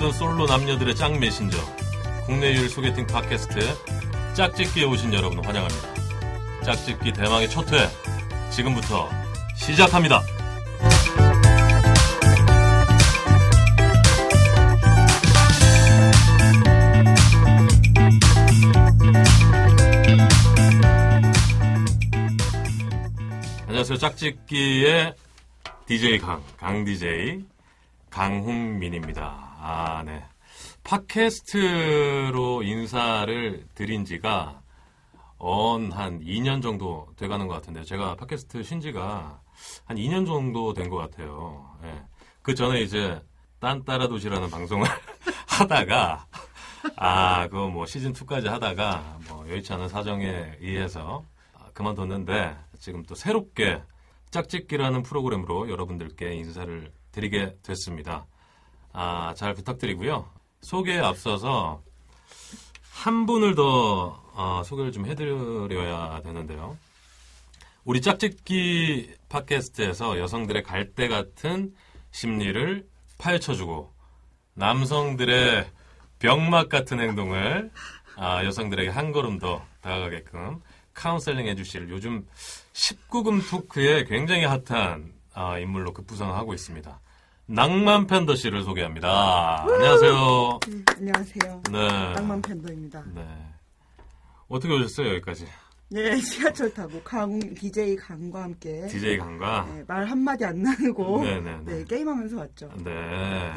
꿈꾸던 솔로 남녀들의 짝 메신저 국내 유일 소개팅 팟캐스트 짝짓기에 오신 여러분 환영합니다. 짝짓기 대망의 첫 회 지금부터 시작합니다. 안녕하세요. 짝짓기의 DJ 강, 강 DJ 강홍민입니다. 아, 네. 팟캐스트로 인사를 드린 지가 언한 2년 정도 돼가는 것 같은데 제가 팟캐스트 신 지가 한 2년 정도 된 것 같아요. 예. 그 전에 이제 딴따라 도시라는 방송을 하다가 아, 그거 뭐 시즌 2까지 하다가 뭐 여의치 않은 사정에 의해서 그만뒀는데 지금 또 새롭게 짝짓기라는 프로그램으로 여러분들께 인사를 드리게 됐습니다. 아, 잘 부탁드리고요. 소개에 앞서서 한 분을 더 어, 소개를 좀 해드려야 되는데요. 우리 짝짓기 팟캐스트에서 여성들의 갈대 같은 심리를 파헤쳐주고 남성들의 병맛 같은 행동을 아, 여성들에게 한 걸음 더 다가가게끔 카운셀링 해주실 요즘 19금 talk에 굉장히 핫한 아, 인물로 급부상하고 있습니다. 낭만 팬더 씨를 소개합니다. 안녕하세요. 네, 안녕하세요. 네. 낭만 팬더입니다. 네. 어떻게 오셨어요, 여기까지? 네, 지하철 타고 강 DJ 강과 함께 DJ 강과? 네, 말 한마디 안 나누고 네네네. 네, 게임하면서 왔죠. 네.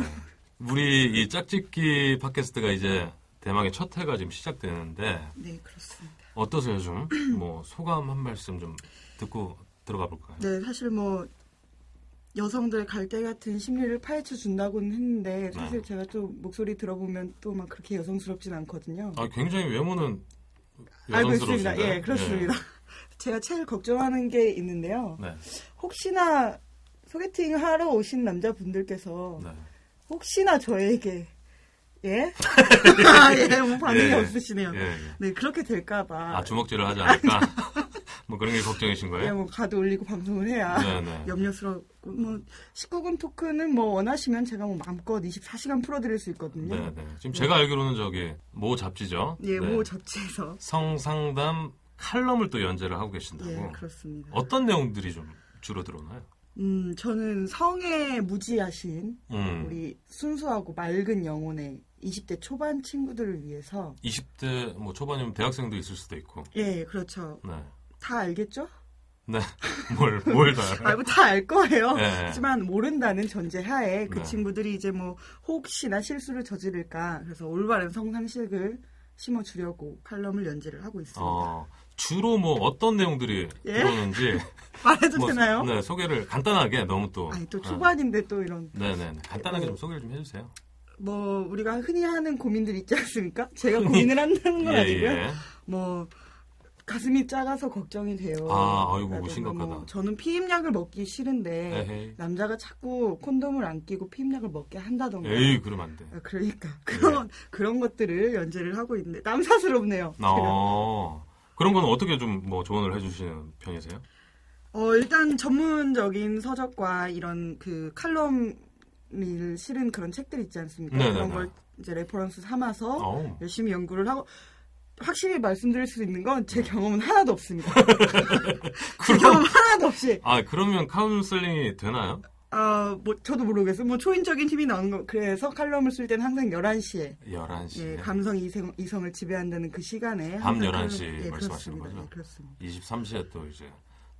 우리 이 짝짓기 팟캐스트가 이제 대망의 첫 회가 지금 시작되는데 네, 그렇습니다. 어떠세요, 좀? 뭐, 소감 한 말씀 좀 듣고 들어가 볼까요? 네, 사실 뭐 여성들의 갈대 같은 심리를 파헤쳐 준다고는 했는데 사실 네. 제가 또 목소리 들어보면 또 막 그렇게 여성스럽진 않거든요. 아, 굉장히 외모는 알고 있습니다. 여성스러우신데. 예, 그렇습니다. 제가 제일 걱정하는 게 있는데요. 네. 혹시나 소개팅 하러 오신 남자분들께서 네. 혹시나 저에게 예? 아, 예, 뭐 반응이 예, 없으시네요. 예, 예. 네, 그렇게 될까봐. 아, 주먹질을 하지 않을까? 뭐 그런 게 걱정이신 예, 거예요? 뭐 가드 올리고 방송을 해야 네, 네. 염려스럽고 뭐 19금 토크는 뭐 원하시면 제가 뭐 마음껏 24시간 풀어드릴 수 있거든요. 네, 네. 지금 제가 알기로는 저기 모 잡지죠? 예, 네. 모 접지에서 성상담 칼럼을 또 연재를 하고 계신다고. 예, 그렇습니다. 어떤 내용들이 좀 주로 들어오나요? 음, 저는 성에 무지하신 음. 우리 순수하고 맑은 영혼의 20대 초반 친구들을 위해서 20대 뭐 초반이면 대학생도 있을 수도 있고. 예, 그렇죠. 네. 다 알겠죠? 네. 뭘, 뭘 다. 알고 다알 거예요. 네. 하지만 모른다는 전제 하에 그 네. 친구들이 이제 뭐 혹시나 실수를 저지를까 그래서 올바른 성상식을 심어주려고 칼럼을 연재를 하고 있습니다. 어, 주로 뭐 어떤 내용들이 예? 들어오는지. 말해도 뭐, 되나요? 네, 소개를 간단하게 너무 또. 아니 또 네. 초반인데 또 이런 네네. 네. 간단하게 어. 좀 소개를 좀 해주세요. 뭐 우리가 흔히 하는 고민들 있지 않습니까? 제가 고민을 한다는 건 예, 아니고요. 예. 뭐 가슴이 작아서 걱정이 돼요. 아, 아이고, 심각하다. 뭐 저는 피임약을 먹기 싫은데 에헤이. 남자가 자꾸 콘돔을 안 끼고 피임약을 먹게 한다던가. 에이, 그러면 안 돼. 아, 그러니까 그런 그런 것들을 연재를 하고 있는데 남사스럽네요. 제가. 어, 그런 건 어떻게 좀 뭐 조언을 해주시는 편이세요? 어, 일단 전문적인 서적과 이런 그 칼럼을 실은 그런 책들 있지 않습니까? 네네네. 그런 걸 이제 reference 삼아서 어. 열심히 연구를 하고 확실히 말씀드릴 수 있는 건 제 경험은 하나도 없습니다. 제 그럼, 경험 하나도 없이 아, 그러면 카운슬링이 되나요? 아, 뭐 저도 모르겠어요. 뭐 초인적인 힘이 나오는 거 그래서 칼럼을 쓸 때는 항상 11시에 11시. 예, 감성 이성, 이성을 지배한다는 그 시간에 밤 항상 11시 칼럼- 예, 말씀하시는. 거죠? 예, 그렇습니다. 23시에 또 이제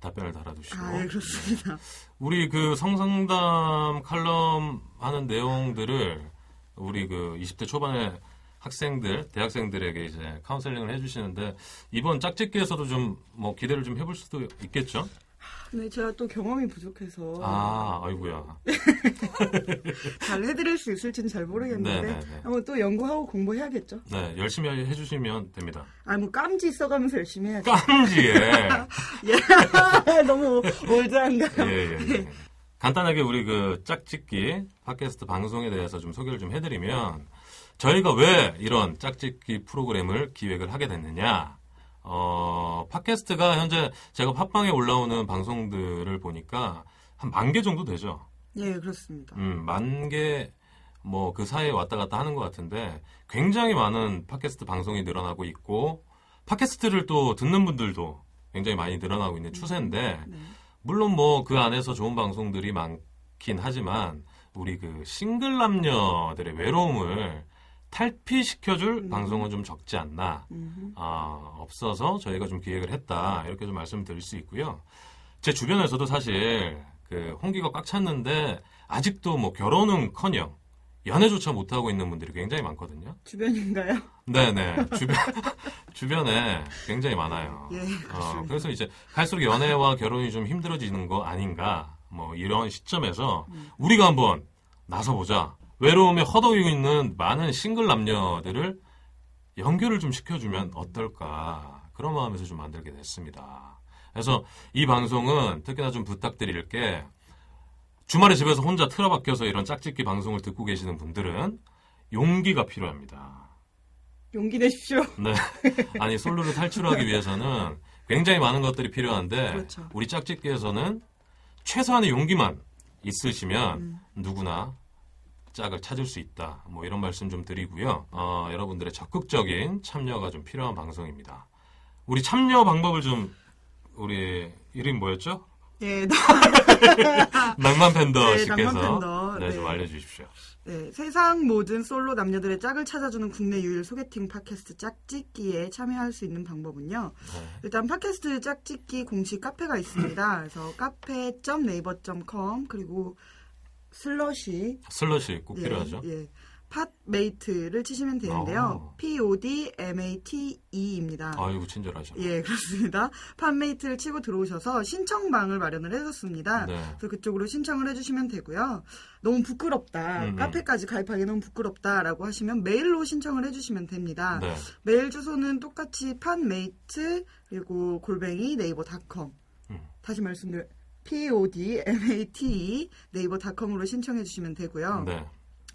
답변을 달아두시고. 아, 예, 그렇습니다. 우리 그 성상담 칼럼 하는 내용들을 우리 그 20대 초반의 학생들, 대학생들에게 이제 카운셀링을 해주시는데 이번 짝짓기에서도 좀 뭐 기대를 좀 해볼 수도 있겠죠? 근데 제가 또 경험이 부족해서 아, 아이고야. 잘 해드릴 수 있을지는 잘 모르겠는데 네네네. 한번 또 연구하고 공부해야겠죠. 네, 열심히 해주시면 됩니다. 아, 뭐 깜지 써가면서 열심히 해야죠. 깜지에. 예. 너무 올드한가요? 예, 예, 예. 간단하게 우리 그 짝짓기 팟캐스트 방송에 대해서 좀 소개를 좀 해드리면 저희가 왜 이런 짝짓기 프로그램을 기획을 하게 됐느냐. 어, 팟캐스트가 현재 제가 팟빵에 올라오는 방송들을 보니까 한 만 개 정도 되죠. 예, 그렇습니다. 음, 만 개, 뭐 그 사이에 왔다 갔다 하는 것 같은데 굉장히 많은 팟캐스트 방송이 늘어나고 있고 팟캐스트를 또 듣는 분들도 굉장히 많이 늘어나고 있는 추세인데 네. 물론 뭐 그 안에서 좋은 방송들이 많긴 하지만 우리 그 싱글 남녀들의 외로움을 탈피시켜줄 음. 방송은 좀 적지 않나 음. 아, 없어서 저희가 좀 기획을 했다 이렇게 좀 말씀드릴 수 있고요. 제 주변에서도 사실 그 홍기가 꽉 찼는데 아직도 뭐 결혼은커녕 연애조차 못 하고 있는 분들이 굉장히 많거든요. 주변인가요? 네네 주변 주변에 굉장히 많아요. 예, 어. 그래서 이제 갈수록 연애와 결혼이 좀 힘들어지는 거 아닌가 뭐 이런 시점에서 음. 우리가 한번 나서보자. 외로움에 허덕이고 있는 많은 싱글 남녀들을 연결을 좀 시켜주면 어떨까 그런 마음에서 좀 만들게 됐습니다. 그래서 이 방송은 특히나 좀 부탁드릴 게 주말에 집에서 혼자 틀어박혀서 이런 짝짓기 방송을 듣고 계시는 분들은 용기가 필요합니다. 용기 내십시오. 네. 아니 솔로를 탈출하기 위해서는 굉장히 많은 것들이 필요한데 그렇죠. 우리 짝짓기에서는 최소한의 용기만 있으시면 음. 누구나 짝을 찾을 수 있다. 뭐 이런 말씀 좀 드리고요. 어, 여러분들의 적극적인 참여가 좀 필요한 방송입니다. 우리 참여 방법을 좀 우리 이름 뭐였죠? 예, 낭만 팬더 네, 씨께서 낭만 팬더. 네, 네. 좀 알려주십시오. 네, 세상 모든 솔로 남녀들의 짝을 찾아주는 국내 유일 소개팅 팟캐스트 짝짓기에 참여할 수 있는 방법은요. 네. 일단 팟캐스트 짝짓기 공식 카페가 있습니다. 그래서 카페.네이버.com 그리고 슬러시 슬러시 꼭 예, 필요하죠. 예. 팟메이트를 치시면 되는데요. 어. P-O-D-M-A-T-E입니다. 아이고 친절하셔. 예, 그렇습니다. 팟메이트를 치고 들어오셔서 신청방을 마련을 해줬습니다. 네. 그래서 그쪽으로 신청을 해주시면 되고요. 너무 부끄럽다. 음. 카페까지 가입하기 너무 부끄럽다라고 하시면 메일로 신청을 해주시면 됩니다. 네. 메일 주소는 똑같이 팟메이트 그리고 골뱅이 네이버 dot com. 음. 다시 말씀드려 podmate E 네이버 dot com으로 신청해 주시면 되고요. 네.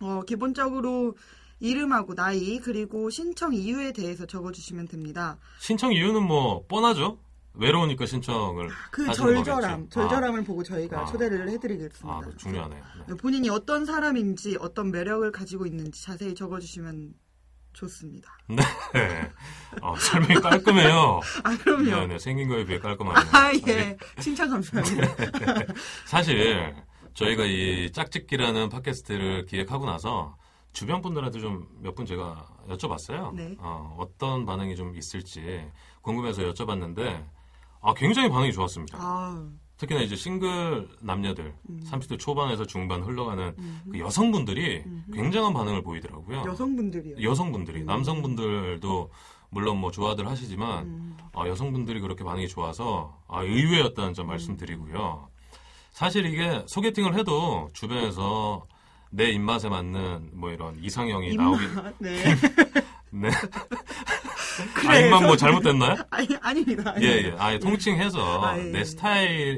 어, 기본적으로 이름하고 나이 그리고 신청 이유에 대해서 적어주시면 됩니다. 신청 이유는 뭐 뻔하죠. 외로우니까 신청을 그 하시는 절절함, 거겠죠. 절절함을 보고 저희가 아. 초대를 해드리겠습니다. 아, 그 중요하네요. 네. 본인이 어떤 사람인지 어떤 매력을 가지고 있는지 자세히 적어주시면 좋습니다. 네. 어, 설명이 깔끔해요. 아 그럼요. 네, 네, 생긴 거에 비해 깔끔하네요. 아 예, 칭찬 감사합니다. 사실 저희가 이 짝짓기라는 팟캐스트를 기획하고 나서 주변 분들한테 좀 몇 분 제가 여쭤봤어요. 네. 어, 어떤 반응이 좀 있을지 궁금해서 여쭤봤는데 아, 굉장히 반응이 좋았습니다. 아, 특히나 이제 싱글 남녀들 음. 30대 초반에서 중반 흘러가는 음. 그 여성분들이 음흠. 굉장한 반응을 보이더라고요. 여성분들이요. 여성분들이 음. 남성분들도 물론 뭐 좋아들 하시지만 음, 아, 여성분들이 그렇게 반응이 좋아서 아, 의외였다는 점 말씀드리고요. 사실 이게 소개팅을 해도 주변에서 내 입맛에 맞는 뭐 이런 이상형이 나오기 입맛, 네. 네. 그래서- 아, 입맛 뭐 잘못됐나요? 아니 아닙니다. 예, 예. 아예 통칭해서 아, 예. 내 스타일에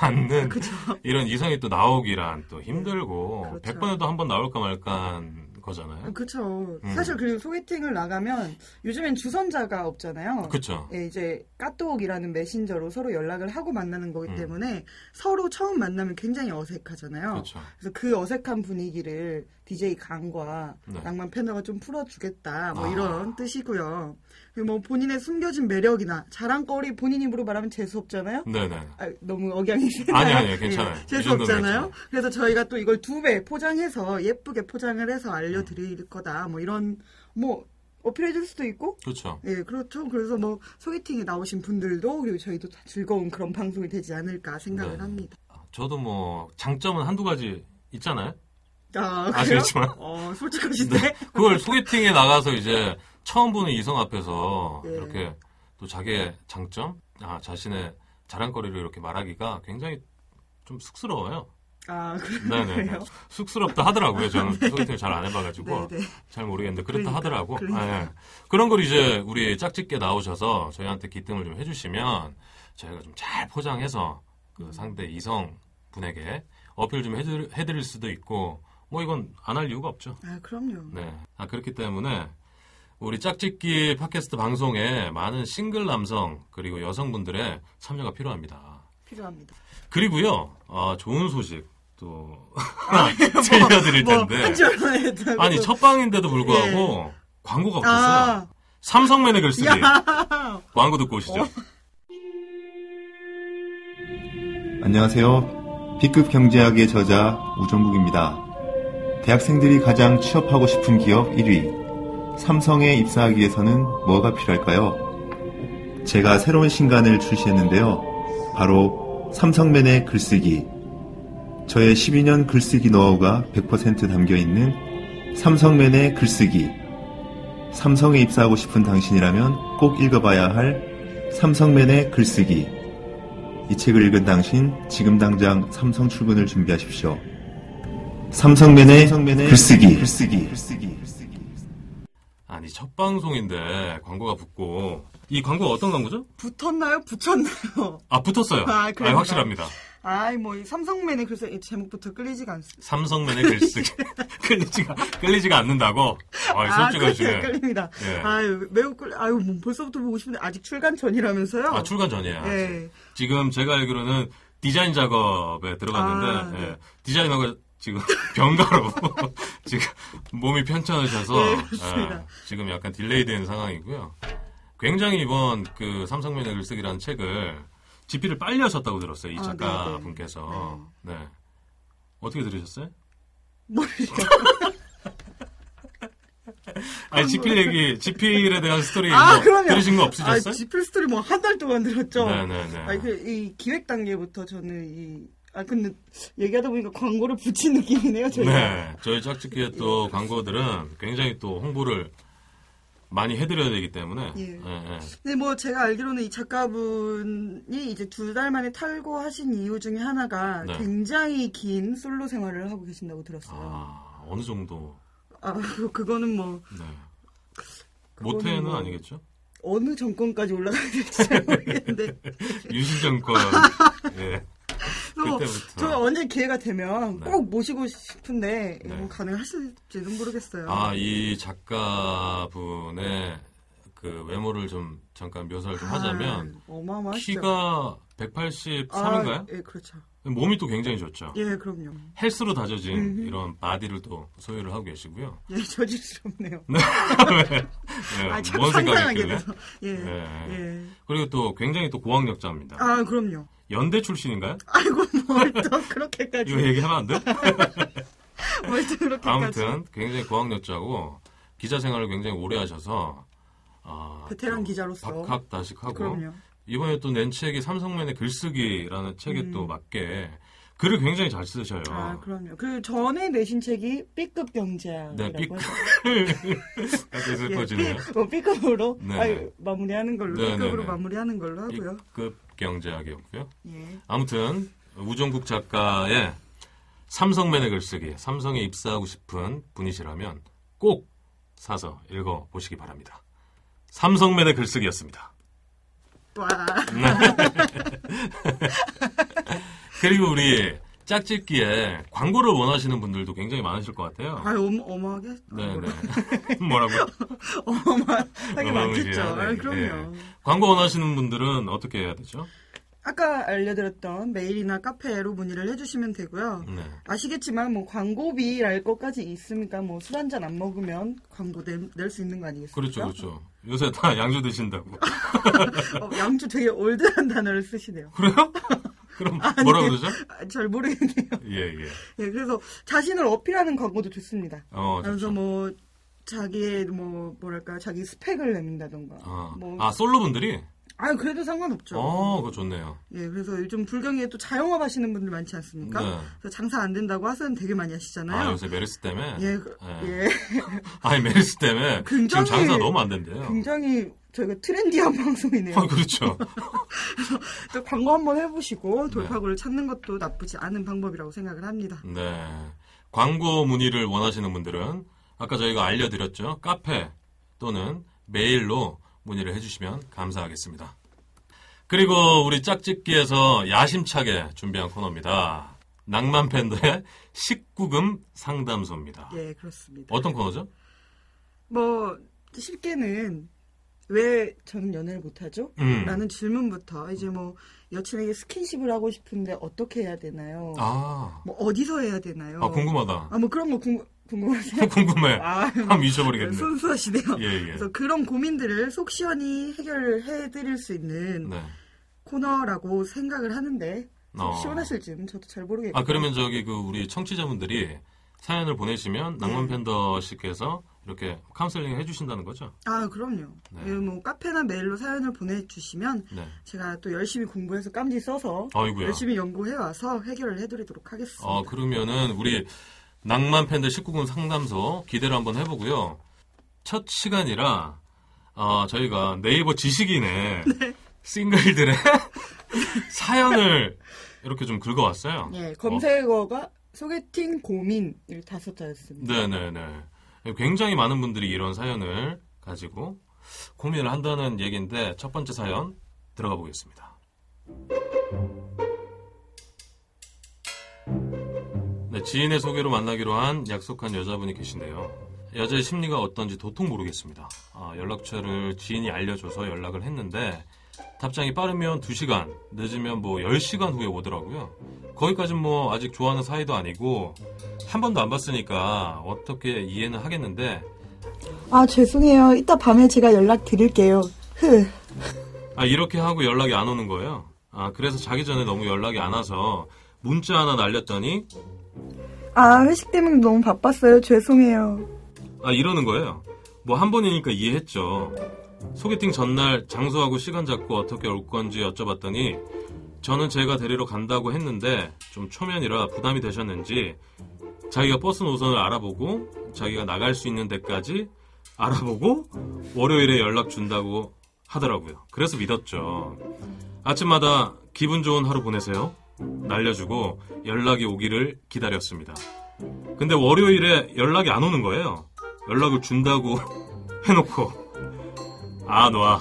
맞는. 이런 이성이 또 나오기란 또 힘들고 그렇죠. 백 100번에도 한 번 나올까 말까한 거잖아요. 그렇죠. 음. 사실 그리고 소개팅을 나가면 요즘엔 주선자가 없잖아요. 그렇죠. 예, 이제 까똑이라는 메신저로 서로 연락을 하고 만나는 거기 음. 때문에 서로 처음 만나면 굉장히 어색하잖아요. 그렇죠. 그래서 그 어색한 분위기를 DJ 강과 네. 낭만 패널가 좀 풀어주겠다 뭐 아. 이런 뜻이고요. 그리고 뭐 본인의 숨겨진 매력이나 자랑거리 본인 입으로 말하면 재수 없잖아요. 네네. 아, 너무 억양이? 아니, 아니요. 괜찮아요. 이 재수 없잖아요. 그래서 저희가 또 이걸 두 배 포장해서 예쁘게 포장을 해서 알려드릴 거다. 뭐 이런 뭐 어필해줄 수도 있고. 그렇죠. 예, 그렇죠. 그래서 뭐 소개팅에 나오신 분들도 그리고 저희도 다 즐거운 그런 방송이 되지 않을까 생각을 네. 합니다. 저도 뭐 장점은 한두 가지 있잖아요. 아? 아시겠지만. 어, 솔직하신데. 그걸 소개팅에 나가서 이제 처음 보는 이성 앞에서 예. 이렇게 또 자기의 장점, 아, 자신의 자랑거리를 이렇게 말하기가 굉장히 좀 쑥스러워요. 아, 네네. 그래요? 쑥스럽다 하더라고요. 저는 소개팅을 잘 안 해봐가지고 네, 네. 잘 모르겠는데 그렇다 그러니까, 하더라고. 그러니까. 예. 그런 걸 이제 우리 짝짓게 나오셔서 저희한테 기뜸을 좀 해주시면 저희가 좀 잘 포장해서 그 상대 이성 분에게 어필 좀 해드릴, 해드릴 수도 있고 뭐 이건 안 할 이유가 없죠. 아, 그럼요. 네. 아, 그렇기 때문에 우리 짝짓기 팟캐스트 방송에 많은 싱글 남성 그리고 여성분들의 참여가 필요합니다. 필요합니다. 그리고요, 어, 좋은 소식 또 아, 들려드릴 뭐, 텐데. 했다고. 아니 첫 방인데도 불구하고 광고가 없었어요. 아, 삼성맨의 글쓰기 야. 광고 듣고 오시죠. 어. 안녕하세요. B급 경제학의 저자 우정국입니다. 대학생들이 가장 취업하고 싶은 기업 1위. 삼성에 입사하기 위해서는 뭐가 필요할까요? 제가 새로운 신간을 출시했는데요. 바로 삼성맨의 글쓰기. 저의 12년 글쓰기 노하우가 100% 담겨 있는 삼성맨의 글쓰기. 삼성에 입사하고 싶은 당신이라면 꼭 읽어봐야 할 삼성맨의 글쓰기. 이 책을 읽은 당신 지금 당장 삼성 출근을 준비하십시오. 삼성맨의, 글쓰기. 글쓰기. 글쓰기. 아니 첫 방송인데 광고가 붙고 이 광고가 어떤 광고죠? 붙었나요? 붙였나요? 아 붙었어요. 아, 아? 확실합니다. 아이, 뭐, 이 삼성맨의 글쎄, 이 제목부터 끌리지가 않습니다. 삼성맨의 글쓰기 끌리지가 끌리지가 않는다고. 아, 아, 솔직하시네. 끌- 끌립니다. 예. 아유, 매우 끌, 아유, 뭐 벌써부터 보고 싶은데, 아직 출간 전이라면서요? 아 출간 전이에요. 예. 지금 제가 알기로는 디자인 작업에 들어갔는데 아, 네. 예, 디자이너가 지금 병가로 지금 몸이 편찮으셔서 네. 예, 지금 약간 delay된 상황이고요. 굉장히 이번 그 삼성맨의 글쓰기라는 책을 집필을 빨리 하셨다고 들었어요. 이 아, 작가분께서. 네. 어떻게 들으셨어요? 모르겠어요. 아니 집필 얘기, 집필에 대한 스토리 아, 뭐. 들으신 거 아, 없으셨어요? 집필 스토리 뭐 한 달 동안 들었죠? 네네네. 아니, 그, 이 기획 단계부터 저는 이, 아, 근데 얘기하다 보니까 광고를 붙인 느낌이네요, 저희가. 네, 저희 짝짓기의 또 광고들은 굉장히 또 홍보를 많이 해드려야 되기 때문에. 예. 예, 예. 근데 뭐 제가 알기로는 이 작가분이 이제 두 달 만에 탈고하신 이유 중에 하나가 네. 굉장히 긴 솔로 생활을 하고 계신다고 들었어요. 아, 어느 정도. 아, 그- 그거는 뭐 네. 모태는 뭐- 아니겠죠? 어느 정권까지 올라가야 될지 잘 모르겠는데 유신 정권. 예. 뭐 그때부터. 저 언제 기회가 되면 네. 꼭 모시고 싶은데 네. 뭐 가능하실지는 모르겠어요. 아, 이 작가분의 그 외모를 좀 잠깐 묘사를 좀 하자면 아, 어마어마하시죠. 키가 183인가요? 아, 예, 그렇죠. 몸이 또 굉장히 좋죠. 예, 그럼요. 헬스로 다져진 음흠. 이런 바디를 또 소유를 하고 계시고요. 예, 저질스럽네요. 예, 아, 참뭔 상상하게? 돼서. 예, 예. 예. 그리고 또 굉장히 또 고학력자입니다. 아, 그럼요. 연대 출신인가요? 아이고, 뭘 또 그렇게까지. 이거 얘기하면 안 돼? 뭘 또 그렇게까지. 아무튼 굉장히 고학력자고 기자 생활을 굉장히 오래 하셔서 아, 베테랑 또 기자로서. 박학다식하고 그럼요. 이번에 또 낸 책이 삼성맨의 글쓰기라는 책에 음. 또 맞게 글을 굉장히 잘 쓰셔요. 아, 그럼요. 그 전에 내신 책이 B급 경제학이라고 네, B급. 슬퍼지네요. 예, B, 어, B급으로 네. 아유, 마무리하는 걸로 네, B급으로 네, 네. 마무리하는 걸로 하고요. B급 경제학이었고요. 예. 아무튼 우정국 작가의 삼성맨의 글쓰기, 삼성에 입사하고 싶은 분이시라면 꼭 사서 읽어 보시기 바랍니다. 삼성맨의 글쓰기였습니다. 와. 그리고 우리 짝짓기에 광고를 원하시는 분들도 굉장히 많으실 것 같아요. 아유, 어마, 어마하게. 네네. 뭐라고? 어마하게 많겠죠. 아, 그럼요. 네. 광고 원하시는 분들은 어떻게 해야 되죠? 아까 알려드렸던 메일이나 카페로 문의를 해주시면 되고요. 네. 아시겠지만 뭐 광고비랄 것까지 있으니까 뭐 술 한 잔 안 먹으면 광고 낼 수 있는 거 아니겠습니까? 그렇죠, 그렇죠. 요새 다 양주 드신다고. 어, 양주 되게 올드한 단어를 쓰시네요. 그래요? 그럼 뭐라고 그러죠? 아, 잘 모르겠네요. 예, 예. 예, 그래서 자신을 어필하는 광고도 좋습니다. 어, 그래서 좋죠. 뭐 자기의 뭐 뭐랄까 자기 스펙을 내민다던가. 아, 뭐 아, 솔로분들이? 아 그래도 상관없죠. 어, 그거 좋네요. 예, 그래서 요즘 불경기에 또 자영업 하시는 분들 많지 않습니까? 네. 그래서 장사 안 된다고 하소연 되게 많이 하시잖아요. 아, 요새 메르스 때문에? 예, 그- 예. 예. 아니, 메르스 때문에 굉장히- 지금 장사 너무 안 된대요. 굉장히 저희가 trendy한 방송이네요. 아, 그렇죠. 또 광고 한번 해보시고 돌파구를 찾는 것도 나쁘지 않은 방법이라고 생각을 합니다. 네. 광고 문의를 원하시는 분들은 아까 저희가 알려드렸죠. 카페 또는 메일로 문의를 해주시면 감사하겠습니다. 그리고 우리 짝짓기에서 야심차게 준비한 코너입니다. 낭만 팬더의 19금 상담소입니다. 예, 그렇습니다. 어떤 코너죠? 뭐 쉽게는 왜 저는 연애를 못하죠? 음. 라는 질문부터 이제 뭐 여친에게 스킨십을 하고 싶은데 어떻게 해야 되나요? 아, 뭐 어디서 해야 되나요? 아 궁금하다. 아, 뭐 그런 거 궁금, 궁금하세요? 궁금해. 아, 한번 잊어버리겠네. 순수하시네요. 예, 예. 그래서 그런 고민들을 속 시원히 해결해 드릴 수 있는 네. 코너라고 생각을 하는데 속 어. 시원하실지는 저도 잘 모르겠고. 아 그러면 저기 그 우리 청취자분들이 사연을 보내시면 낭만 네. 팬더 씨께서 이렇게 카운셀링 해주신다는 거죠? 아, 그럼요. 네. 예, 뭐 카페나 메일로 사연을 보내주시면 네. 제가 또 열심히 공부해서 깜지 써서 아이고야. 열심히 연구해 와서 해결을 해드리도록 하겠습니다. 어 그러면은 우리 낭만 팬더 19군 상담소 기대를 한번 해보고요. 첫 시간이라 어, 저희가 네이버 지식인의 싱글들의 사연을 이렇게 좀 긁어왔어요. 예, 검색어가 소개팅 고민 이 다섯 자였습니다. 네네네. 굉장히 많은 분들이 이런 사연을 가지고 고민을 한다는 얘기인데 첫 번째 사연 들어가 보겠습니다. 네, 지인의 소개로 만나기로 한 약속한 여자분이 계신데요. 여자의 심리가 어떤지 도통 모르겠습니다. 아, 연락처를 지인이 알려줘서 연락을 했는데 답장이 빠르면 2시간, 늦으면 뭐 10시간 후에 오더라고요. 거기까진 뭐 아직 좋아하는 사이도 아니고 한 번도 안 봤으니까 어떻게 이해는 하겠는데 아 죄송해요. 이따 밤에 제가 연락 드릴게요. 흐. 아 이렇게 하고 연락이 안 오는 거예요. 아 그래서 자기 전에 너무 연락이 안 와서 문자 하나 날렸더니 아 회식 때문에 너무 바빴어요. 죄송해요. 아 이러는 거예요. 뭐 한 번이니까 이해했죠. 소개팅 전날 장소하고 시간 잡고 어떻게 올 건지 여쭤봤더니 저는 제가 데리러 간다고 했는데 좀 초면이라 부담이 되셨는지 자기가 버스 노선을 알아보고 자기가 나갈 수 있는 데까지 알아보고 월요일에 연락 준다고 하더라고요. 그래서 믿었죠. 아침마다 기분 좋은 하루 보내세요. 날려주고 연락이 오기를 기다렸습니다. 근데 월요일에 연락이 안 오는 거예요. 연락을 준다고 해놓고 안 와.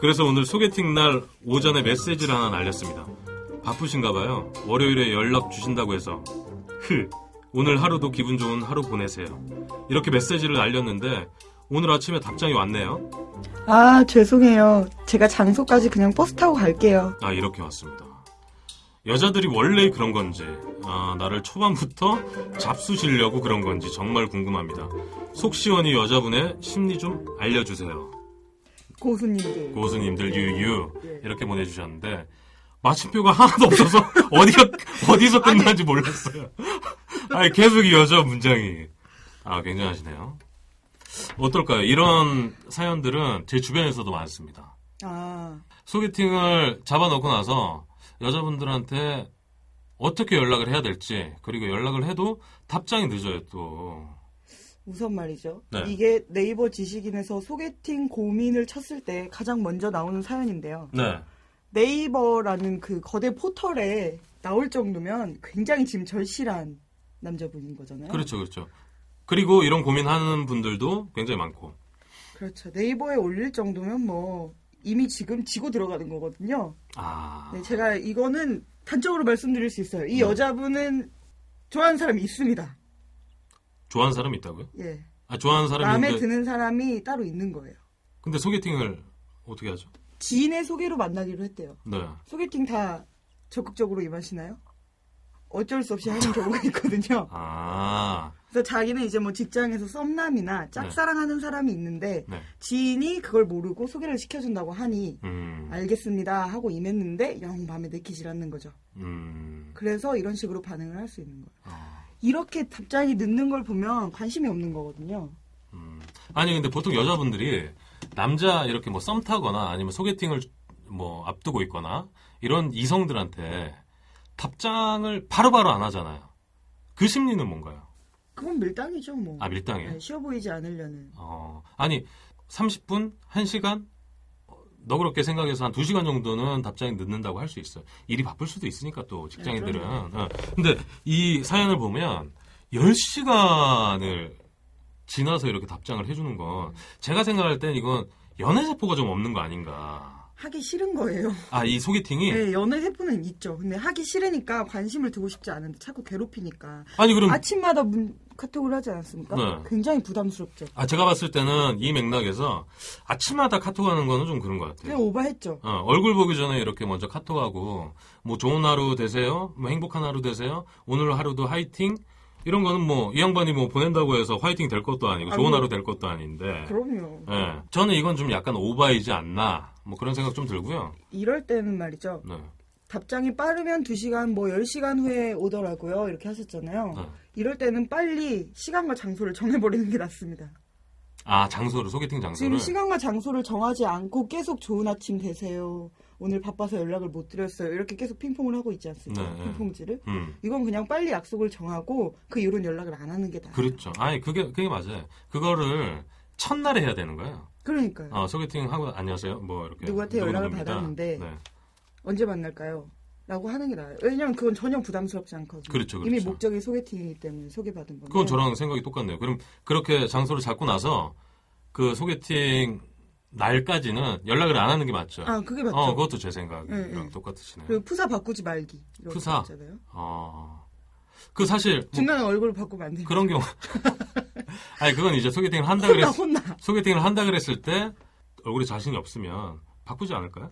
그래서 오늘 소개팅 날 오전에 메시지를 하나 날렸습니다. 바쁘신가 봐요. 월요일에 연락 주신다고 해서 흐 오늘 하루도 기분 좋은 하루 보내세요. 이렇게 메시지를 날렸는데 오늘 아침에 답장이 왔네요. 아 죄송해요. 제가 장소까지 그냥 버스 타고 갈게요. 아 이렇게 왔습니다. 여자들이 원래 그런 건지 아, 나를 초반부터 잡수시려고 그런 건지 정말 궁금합니다. 속 시원히 여자분의 심리 좀 알려주세요. 고수님들. 고수님들 유유 네. 이렇게 보내주셨는데 마침표가 하나도 없어서 어디가 어디서 끝나는지 몰랐어요. 아니 계속 이 여자 문장이 아 굉장하시네요. 어떨까요? 이런 사연들은 제 주변에서도 많습니다. 아 소개팅을 잡아놓고 나서 여자분들한테 어떻게 연락을 해야 될지 그리고 연락을 해도 답장이 늦어요 또. 우선 말이죠. 네. 이게 네이버 지식인에서 소개팅 고민을 쳤을 때 가장 먼저 나오는 사연인데요. 네. 네이버라는 그 거대 포털에 나올 정도면 굉장히 지금 절실한 남자분인 거잖아요. 그렇죠 그렇죠. 그리고 이런 고민하는 분들도 굉장히 많고. 그렇죠. 네이버에 올릴 정도면 뭐 이미 지금 지고 들어가는 거거든요. 아. 네, 제가 이거는 단적으로 말씀드릴 수 있어요. 이 네. 여자분은 좋아하는 사람이 있습니다. 좋아하는 사람이 있다고요? 예. 아 좋아하는 사람이 마음에 있는데 드는 사람이 따로 있는 거예요. 근데 소개팅을 어떻게 하죠? 지인의 소개로 만나기로 했대요. 네. 소개팅 다 적극적으로 임하시나요? 어쩔 수 없이 하는 경우가 있거든요. 아. 그래서 자기는 이제 뭐 직장에서 썸남이나 짝사랑하는 사람이 있는데 네. 지인이 그걸 모르고 소개를 시켜준다고 하니 음. 알겠습니다 하고 임했는데 영 마음에 내키질 않는 거죠. 음. 그래서 이런 식으로 반응을 할 수 있는 거예요. 아. 이렇게 답장이 늦는 걸 보면 관심이 없는 거거든요. 음. 아니 근데 보통 여자분들이 남자 이렇게 뭐 썸 타거나 아니면 소개팅을 뭐 앞두고 있거나 이런 이성들한테 답장을 바로바로 안 하잖아요. 그 심리는 뭔가요? 그건 밀당이죠, 뭐. 아 밀당이에요? 네, 쉬워 보이지 않으려는. 어, 아니 30분, 1시간 어, 너그럽게 생각해서 한 2시간 정도는 답장이 늦는다고 할 수 있어요. 일이 바쁠 수도 있으니까 또 직장인들은. 네, 어. 근데 이 사연을 보면 10시간을 지나서 이렇게 답장을 해주는 건 제가 생각할 땐 이건 연애 세포가 좀 없는 거 아닌가. 하기 싫은 거예요. 아, 이 소개팅이? 네, 연애 세포는 있죠. 근데 하기 싫으니까 관심을 두고 싶지 않은데 자꾸 괴롭히니까. 아니, 그럼, 아침마다 문, 카톡을 하지 않았습니까? 네. 굉장히 부담스럽죠. 아, 제가 봤을 때는 이 맥락에서 아침마다 카톡 하는 거는 좀 그런 것 같아요. 그냥 오버했죠. 어, 얼굴 보기 전에 이렇게 먼저 카톡하고, 뭐 좋은 하루 되세요? 뭐 행복한 하루 되세요? 오늘 하루도 화이팅? 이런 거는 뭐, 이 양반이 뭐 보낸다고 해서 화이팅 될 것도 아니고, 좋은 아이고. 하루 될 것도 아닌데. 그럼요. 예. 저는 이건 좀 약간 오바이지 않나, 뭐 그런 생각 좀 들고요. 이럴 때는 말이죠. 네. 답장이 빠르면 2시간, 뭐 10시간 후에 오더라고요. 이렇게 하셨잖아요. 네. 이럴 때는 빨리 시간과 장소를 정해버리는 게 낫습니다. 아, 장소를, 소개팅 지금 장소를. 시간과 장소를 정하지 않고 계속 좋은 아침 되세요. 오늘 바빠서 연락을 못 드렸어요. 이렇게 계속 핑퐁을 하고 있지 않습니까? 네, 네. 핑퐁질을. 음. 이건 그냥 빨리 약속을 정하고 그 이후로는 연락을 안 하는 게 나아요. 그렇죠. 아니, 그게, 그게 맞아요. 그거를 첫날에 해야 되는 거예요. 그러니까요. 어, 소개팅 하고, 안녕하세요. 뭐, 이렇게. 누구한테 연락을 누구누구입니다. 받았는데 네. 언제 만날까요? 라고 하는 게 나아요. 왜냐면 그건 전혀 부담스럽지 않거든요. 그렇죠, 이미 그렇죠. 목적이 소개팅이기 때문에 소개받은 거면. 그건 저랑 생각이 똑같네요. 그럼 그렇게 장소를 잡고 나서 그 소개팅 날까지는 연락을 안 하는 게 맞죠. 아, 그게 맞죠. 어, 그것도 제 생각이랑 네, 네. 똑같으시네요. 그리고 푸사 바꾸지 말기. 푸사? 어. 그 사실 뭐 중간에 얼굴 바꾸면 안 돼요. 그런 경우 아니 그건 이제 소개팅을 한다 혼나, 그랬 혼나. 소개팅을 한다 그랬을 때 얼굴에 자신이 없으면 바꾸지 않을까요?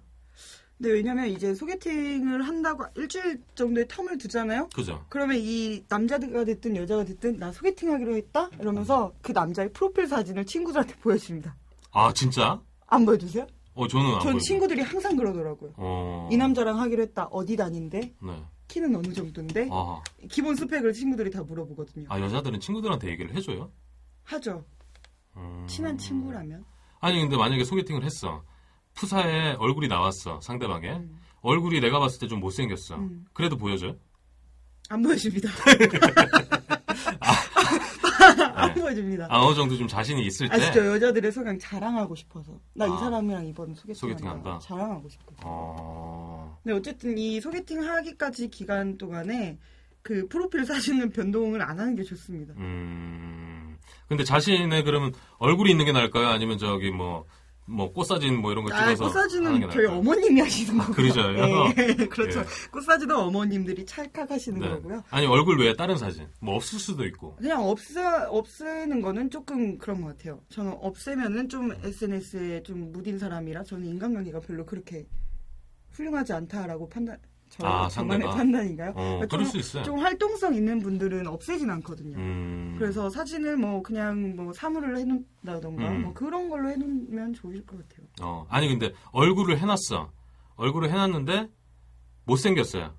근데 왜냐면 이제 소개팅을 한다고 일주일 정도의 텀을 두잖아요? 그죠? 그러면 이 남자가 됐든 여자가 됐든 나 소개팅하기로 했다? 이러면서 그 남자의 프로필 사진을 친구들한테 보여줍니다. 아 진짜? 안 보여주세요? 어 저는 안 전. 친구들이 항상 그러더라고요. 어. 이 남자랑 하기로 했다. 어디 다닌데? 네. 키는 어느 정도인데? 아, 기본 스펙을 친구들이 다 물어보거든요. 아 여자들은 친구들한테 얘기를 해줘요? 하죠. 음. 친한 친구라면. 아니 근데 만약에 소개팅을 했어. 푸사에 얼굴이 나왔어 상대방의 음. 얼굴이 내가 봤을 때 좀 못생겼어. 음. 그래도 보여줘요? 안 보여줍니다. 안 보여줍니다. 아, 어느 정도 좀 자신이 있을 때. 아시죠? 여자들의 성향 자랑하고 싶어서. 나이 아. 사람이랑 이번 소개팅 소개팅한다? 한다. 자랑하고 싶거든. 어. 근데 어쨌든 이 소개팅 하기까지 기간 동안에 그 프로필 사진은 변동을 안 하는 게 좋습니다. 음. 근데 자신의 그러면 얼굴이 있는 게 나을까요? 아니면 저기 뭐, 뭐 꽃사진 뭐 이런 거 아, 찍어서 게 꽃사진은 저희? 어머님이 하시는 거고. 그러죠요? 예, 그렇죠. 예. 꽃사진은 어머님들이 찰칵하시는 네. 거고요. 아니 얼굴 외에 다른 사진 뭐 없을 수도 있고. 그냥 없애, 없애는 거는 조금 그런 것 같아요. 저는 없애면은 좀 SNS에 좀 무딘 사람이라 저는 인간관계가 별로 그렇게 훌륭하지 않다라고 판단, 저, 아, 상대가? 판단인가요? 어, 그러니까 좀, 수 있어요. 좀 활동성 있는 분들은 없애진 않거든요. 음. 그래서 사진을 뭐 그냥 뭐 사물을 해놓는다던가 음. 뭐 그런 걸로 해놓으면 좋을 것 같아요. 어, 아니 근데 얼굴을 해놨어. 얼굴을 해놨는데 못생겼어요.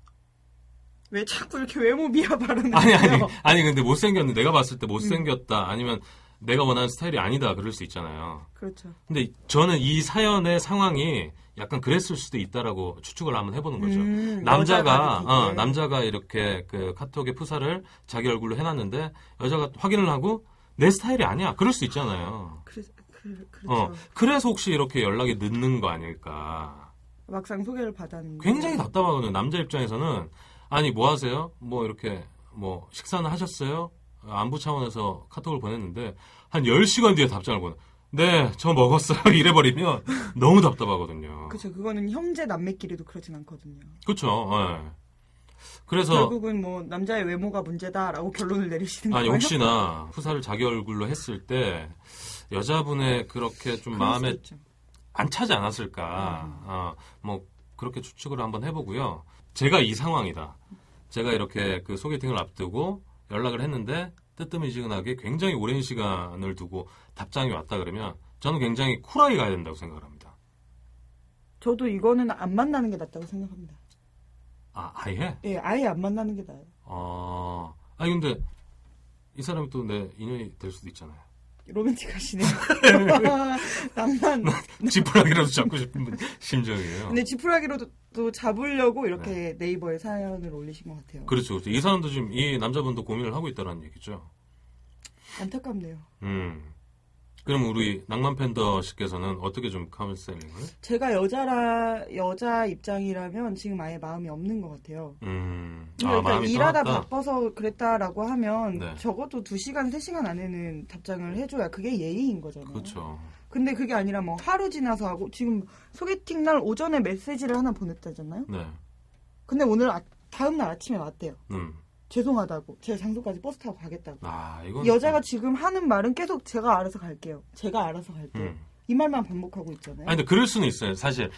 왜 자꾸 이렇게 외모 비하 발언을 아니 아니? 아니 근데 못생겼는데 내가 봤을 때 음. 못생겼다 아니면 내가 원하는 스타일이 아니다 그럴 수 있잖아요. 그렇죠. 근데 저는 이 사연의 상황이 약간 그랬을 수도 있다라고 추측을 한번 해보는 거죠. 음, 남자가 어. 남자가 이렇게 그 카톡에 푸사를 자기 얼굴로 해놨는데 여자가 확인을 하고 내 스타일이 아니야. 그럴 수 있잖아요. 그래, 그, 그렇죠. 어 그래서 혹시 이렇게 연락이 늦는 거 아닐까. 막상 소개를 받았는데 굉장히 답답하거든요. 남자 입장에서는 아니 뭐 하세요? 뭐 이렇게 뭐 식사는 하셨어요? 안부 차원에서 카톡을 보냈는데 한 10시간 뒤에 답장을 보내. 네, 저 먹었어요. 이래버리면 너무 답답하거든요. 그렇죠. 그거는 형제 남매끼리도 그러진 않거든요. 그렇죠. 예. 그래서 결국은 뭐 남자의 외모가 문제다라고 결론을 내리시는 아니 거예요. 혹시나 후사를 자기 얼굴로 했을 때 여자분의 그렇게 좀 마음에. 안 차지 않았을까. 어, 뭐 그렇게 추측을 한번 해보고요. 제가 이 상황이다. 제가 이렇게 그 소개팅을 앞두고 연락을 했는데 뜨뜨미지근하게 굉장히 오랜 시간을 두고 답장이 왔다 그러면 저는 굉장히 쿨하게 가야 된다고 생각을 합니다. 저도 이거는 안 만나는 게 낫다고 생각합니다. 아, 아예? 예, 아예 안 만나는 게 나아요. 어, 아니 근데 이 사람이 또 내 인연이 될 수도 있잖아요. 로맨틱하시네요. 낭만. 지푸라기라도 잡고 싶은 분- 심정이에요. 근데 지푸라기로도 또 잡으려고 이렇게 네. 이버에 사연을 올리신 것 같아요. 그렇죠, 그렇죠. 이 사람도 지금 이 남자분도 고민을 하고 있다는 얘기죠. 안타깝네요. 음. 그럼 우리 낭만 팬더 씨께서는 어떻게 좀 카운셀링을? 제가 여자라 여자 입장이라면 지금 아예 마음이 없는 것 같아요. 음, 그러니까 마음이 일하다 떠났다. 바빠서 그랬다라고 하면 네. 적어도 2 시간, 3 시간 안에는 답장을 해줘야 그게 예의인 거잖아요. 그렇죠. 근데 그게 아니라 뭐 하루 지나서 하고 지금 소개팅 날 오전에 메시지를 하나 보냈다잖아요. 네. 근데 오늘 아, 다음 날 아침에 왔대요. 음. 죄송하다고 제 장소까지 버스 타고 가겠다고. 아, 이건 여자가 좀- 지금 하는 말은 계속 제가 알아서 갈게요. 제가 알아서 갈게요. 음. 이 말만 반복하고 있잖아요. 아니 근데 그럴 수는 있어요. 사실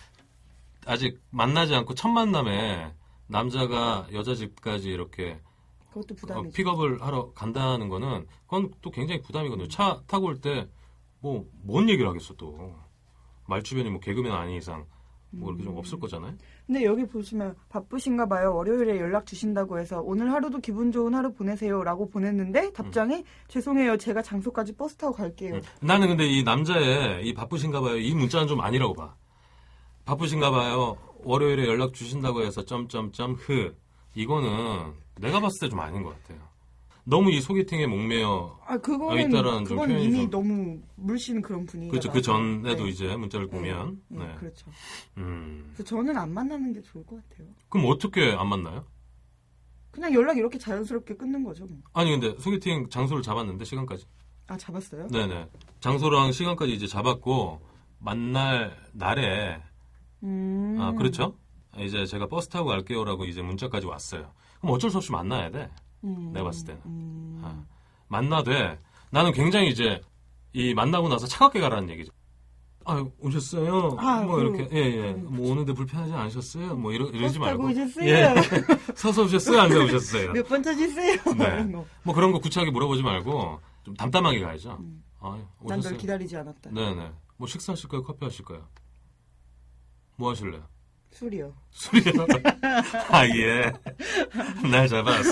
아직 만나지 않고 첫 만남에 남자가 여자 집까지 이렇게 그것도 어, 부담이죠. 픽업을 하러 간다는 거는 그건 또 굉장히 부담이거든요. 차 타고 올 때 뭐 뭔 얘기를 하겠어 또 말주변이 뭐 개그맨 아닌 이상 뭐 이렇게 좀 음. 없을 거잖아요. 근데 여기 보시면 바쁘신가 봐요. 월요일에 연락 주신다고 해서 오늘 하루도 기분 좋은 하루 보내세요라고 보냈는데 답장에 죄송해요. 제가 장소까지 버스 타고 갈게요. 음. 나는 근데 이 남자의 이 바쁘신가 봐요. 이 문자는 좀 아니라고 봐. 바쁘신가 봐요. 월요일에 연락 주신다고 해서 점점점 흐. 이거는 내가 봤을 때 좀 아닌 것 같아요. 너무 이 소개팅에 목매여. 아 아, 그거는 좀 그건 표현이 이미 좀- 너무 물씬 그런 분위기가 그렇죠. 그 전에도 네. 이제 문자를 네. 보면. 네, 네. 그렇죠. 음. 그래서 저는 안 만나는 게 좋을 것 같아요. 그럼 어떻게 안 만나요? 그냥 연락 이렇게 자연스럽게 끊는 거죠. 뭐. 아니 근데 소개팅 장소를 잡았는데 시간까지. 아 잡았어요? 네네. 장소랑 시간까지 이제 잡았고 만날 날에 음. 아 그렇죠. 이제 제가 버스 타고 갈게요라고 이제 문자까지 왔어요. 그럼 어쩔 수 없이 만나야 돼. 음. 내가 봤을 때는. 음. 아, 만나되 나는 굉장히 이제 이 만나고 나서 차갑게 가라는 얘기죠. 아 오셨어요? 아, 뭐 그- 이렇게 예예. 그- 뭐 오는데 불편하지 않으셨어요? 뭐 이러, 이러지 말고 오셨어요? 예 서서 오셨어요? 앉아 오셨어요? 몇번 찾으세요? 네. 뭐 그런 거 구차하게 물어보지 말고 좀 담담하게 가야죠. 음. 아난 오셨어요? 널 기다리지 않았다. 네네. 뭐 식사하실 거예요? 커피 하실 거예요? 뭐 하실래요? 술이요. 술이요? 아 예. 날 잡았어.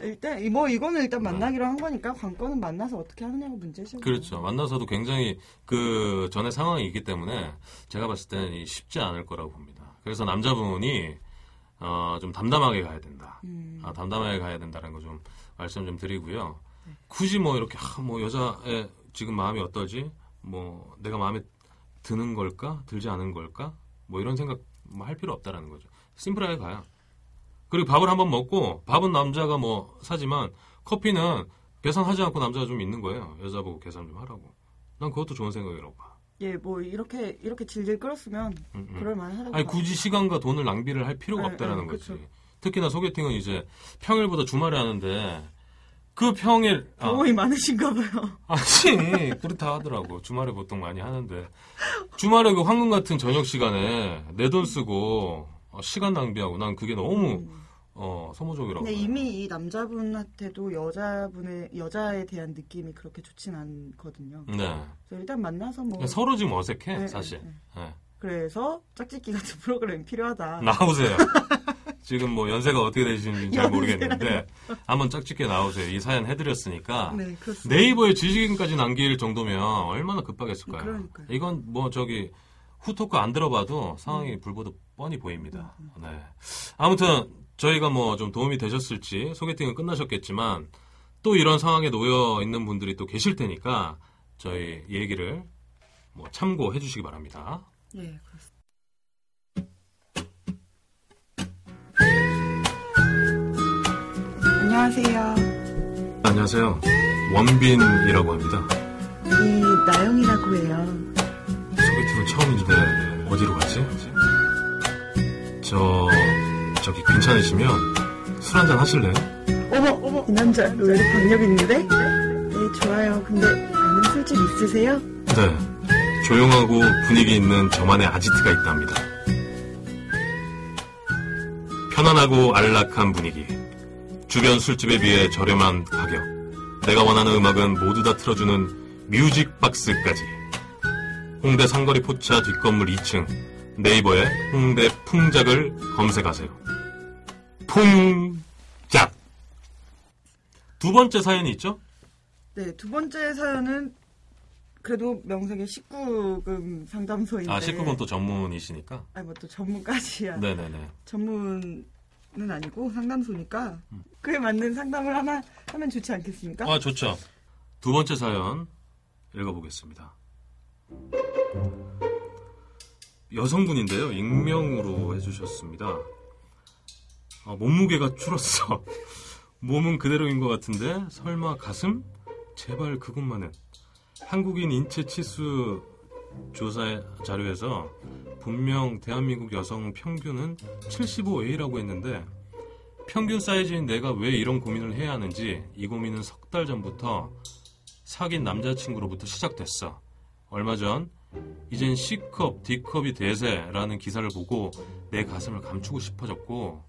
일단 이- 뭐 이거는 일단 만나기로 한 거니까 관건은 만나서 어떻게 하느냐가 문제죠. 뭐. 그렇죠. 만나서도 굉장히 그 전에 상황이 있기 때문에 제가 봤을 때는 이 쉽지 않을 거라고 봅니다. 그래서 남자분이 어, 좀 담담하게 가야 된다. 음. 아, 담담하게 가야 된다는 거 좀 말씀 좀 드리고요. 굳이 뭐 이렇게 아, 뭐 여자의 지금 마음이 어떠지? 뭐 내가 마음에 드는 걸까? 들지 않은 걸까? 뭐 이런 생각 뭐 할 필요 없다라는 거죠. 심플하게 가요. 그리고 밥을 한번 먹고 밥은 남자가 뭐 사지만 커피는 계산하지 않고 남자가 좀 있는 거예요. 여자 보고 계산 좀 하라고. 난 그것도 좋은 생각이라고 봐. 예, 뭐 이렇게 이렇게 질질 끌었으면 음, 음. 그럴 만하다고. 아니 봐. 굳이 시간과 돈을 낭비를 할 필요가 네, 없다라는 네, 거지. 특히나 소개팅은 이제 평일보다 주말에 하는데 그 평일 아, 경험이 많으신가 봐요. 아니 그렇다 하더라고. 주말에 보통 많이 하는데 주말에 그 황금 같은 저녁 시간에 내 돈 쓰고 어, 시간 낭비하고 난 그게 너무 음. 어, 소모적이라고. 근데. 이미 이 남자분한테도 여자분의 여자에 대한 느낌이 그렇게 좋진 않거든요. 네. 그래서 일단 만나서 뭐 서로 지금 어색해 네, 사실. 네, 네. 그래서 짝짓기 같은 프로그램이 필요하다. 나오세요. 지금 뭐 연세가 어떻게 되시는지 잘. 모르겠는데 한번 짝짓게 나오세요. 이 사연 해드렸으니까 네, 그렇습니다. 네이버에 지식인까지 남길 정도면 얼마나 급하겠을까요? 그러니까요. 이건 뭐 저기 후토크 안 들어봐도 상황이 음. 불보듯 뻔히 보입니다. 네. 아무튼 저희가 뭐 좀 도움이 되셨을지 소개팅은 끝나셨겠지만 또 이런 상황에 놓여 있는 분들이 또 계실 테니까 저희 얘기를 뭐 참고해 주시기 바랍니다. 예, 안녕하세요. 안녕하세요. 원빈이라고 합니다. 이 나영이라고 해요. 소개팅은 처음인데 어디로 가지? 저 저기 괜찮으시면 술 한잔 하실래요? 어머, 어머, 이 남자 의외로 박력 있는데? 네, 좋아요. 근데 아는 술집 있으세요? 네. 조용하고 분위기 있는 저만의 아지트가 있답니다. 편안하고 안락한 분위기. 주변 술집에 비해 저렴한 가격. 내가 원하는 음악은 모두 다 틀어주는 뮤직박스까지. 홍대 상거리 포차 뒷건물 2층. 네이버에 홍대 풍작을 검색하세요. 풍작. 두 번째 사연이 있죠? 네, 두 번째 사연은 그래도 명색의 19금 상담소인데. 아, 19금 또 전문이시니까. 아니, 뭐 또 전문까지야. 네네네. 전문 은 아니고 상담소니까 음. 그에 맞는 상담을 하나 하면 좋지 않겠습니까? 아, 좋죠. 두 번째 사연 읽어보겠습니다. 여성분인데요. 익명으로 해주셨습니다. 아, 몸무게가 줄었어. 몸은 그대로인 것 같은데 설마 가슴? 제발 그것만은. 한국인 인체 치수 조사 자료에서 분명 대한민국 여성 평균은 75A라고 했는데 평균 사이즈인 내가 왜 이런 고민을 해야 하는지 이 고민은 석 달 전부터 사귄 남자친구로부터 시작됐어. 얼마 전 이젠 C컵, D컵이 대세라는 기사를 보고 내 가슴을 감추고 싶어졌고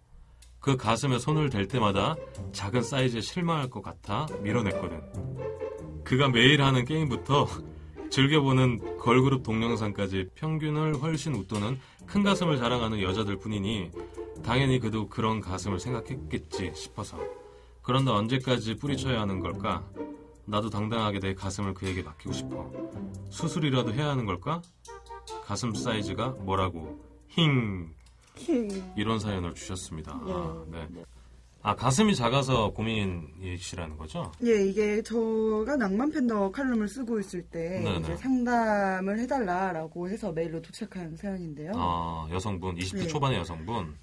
그 가슴에 손을 댈 때마다 작은 사이즈에 실망할 것 같아 밀어냈거든. 그가 매일 하는 게임부터 즐겨보는 걸그룹 동영상까지 평균을 훨씬 웃도는 큰 가슴을 자랑하는 여자들 뿐이니 당연히 그도 그런 가슴을 생각했겠지 싶어서 그런데 언제까지 뿌리쳐야 하는 걸까? 나도 당당하게 내 가슴을 그에게 맡기고 싶어. 수술이라도 해야 하는 걸까? 가슴 사이즈가 뭐라고? 힝. 이런 사연을 주셨습니다. 아, 네. 아, 가슴이 작아서 고민이시라는 거죠? 예, 이게 저가 낭만 팬더 칼럼을 쓰고 있을 때 네네. 이제 상담을 해달라라고 해서 메일로 도착한 사연인데요. 아, 여성분, 20대 네. 초반의 여성분.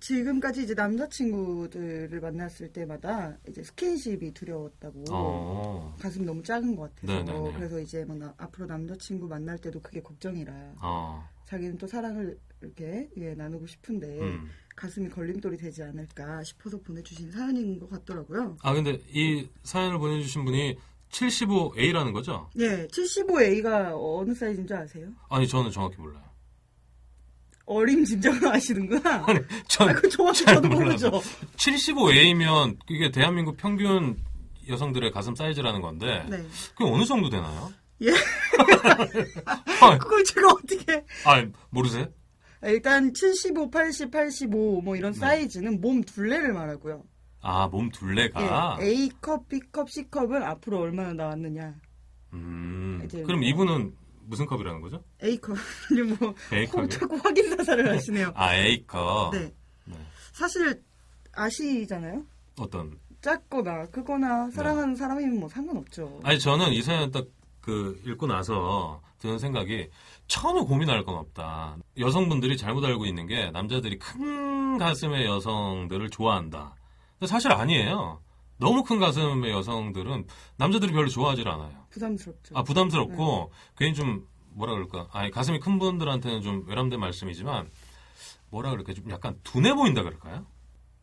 지금까지 이제 남자친구들을 만났을 때마다 이제 스킨십이 두려웠다고 어, 가슴이 너무 작은 것 같아서 네네네. 그래서 이제 뭐 나- 앞으로 남자친구 만날 때도 그게 걱정이라 어, 자기는 또 사랑을 이렇게 예, 나누고 싶은데 음. 가슴이 걸림돌이 되지 않을까 싶어서 보내주신 사연인 것 같더라고요. 아, 근데 이 사연을 보내주신 분이 75A라는 거죠? 예, 75A가 어느 사이즈인 줄 아세요? 아니, 저는 정확히 몰라요. 어림짐작을 아시는구나. 전, 아, 그 정확히 잘 저도. 모르죠. 75A면 그게 대한민국 평균 여성들의 가슴 사이즈라는 건데 네. 그게 어느 정도 되나요? 예. 아, 그걸 제가 어떻게 아, 모르세요? 일단 75, 80, 85 뭐 이런 사이즈는 몸 둘레를 말하고요. 아, 몸 둘레가. 예, A컵, B컵, C컵은 앞으로 얼마나 나왔느냐. 음, 그럼 뭐- 이분은 무슨 컵이라는 거죠? A컵. 뭐 A컵이요? 자꾸 확인 사살을 하시네요. 아, A컵. 네. 네. 사실 아시잖아요. 어떤? 작거나 크거나 사랑하는 사람이면 뭐 상관없죠. 네. 아니, 저는 이 사연 딱 그 읽고 나서 드는 생각이 처음에 고민할 건 없다. 여성분들이 잘못 알고 있는 게 남자들이 큰 가슴의 여성들을 좋아한다. 근데 사실 아니에요. 너무 큰 가슴의 여성들은 남자들이 별로 좋아하질 않아요. 부담스럽죠. 아 부담스럽고 네. 괜히 좀 뭐라 그럴까 아니 가슴이 큰 분들한테는 좀 외람된 말씀이지만 뭐라 그럴까 좀 약간 둔해 보인다 그럴까요?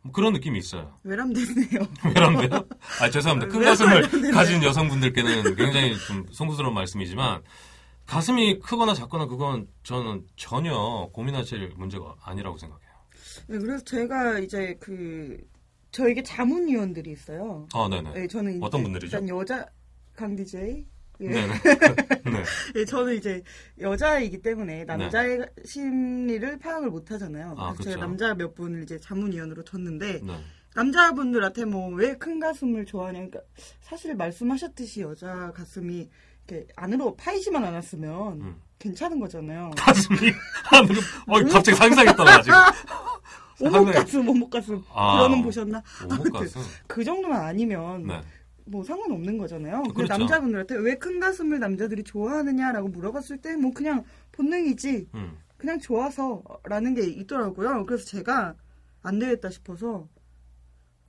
뭐 그런 느낌이 있어요. 외람되네요. 외람돼요? 아 죄송합니다. 큰왜 가슴을. 가진 여성분들께는 굉장히 좀 송구스러운 말씀이지만 가슴이 크거나 작거나 그건 저는 전혀 고민하실 문제가 아니라고 생각해요. 네, 그래서 제가 이제 그 저에게 자문위원들이 있어요. 아 네네. 네, 저는 어떤 분들이죠? 일단 여자 강 DJ. 예. 네네. 네. 예, 저는 이제 여자이기 때문에 남자의 심리를 파악을 못 하잖아요. 아, 그래서 제가. 남자 몇 분을 이제 자문위원으로 뒀는데 네. 남자분들한테 뭐 왜 큰 가슴을 좋아하냐. 그러니까 사실 말씀하셨듯이 여자 가슴이 이렇게 안으로 파이지만 않았으면 음. 괜찮은 거잖아요. 가슴이 하늘을 어 갑자기 상상했다가 지금. 오목 가슴, 오목 가슴. 아. 그러는 보셨나? 오목 아무튼 가슴. 그 정도만 아니면 네. 뭐 상관없는 거잖아요. 근데 그렇죠. 남자분들한테 왜 큰 가슴을 남자들이 좋아하느냐라고 물어봤을 때 뭐 그냥 본능이지. 음. 그냥 좋아서라는 게 있더라고요. 그래서 제가 안 되겠다 싶어서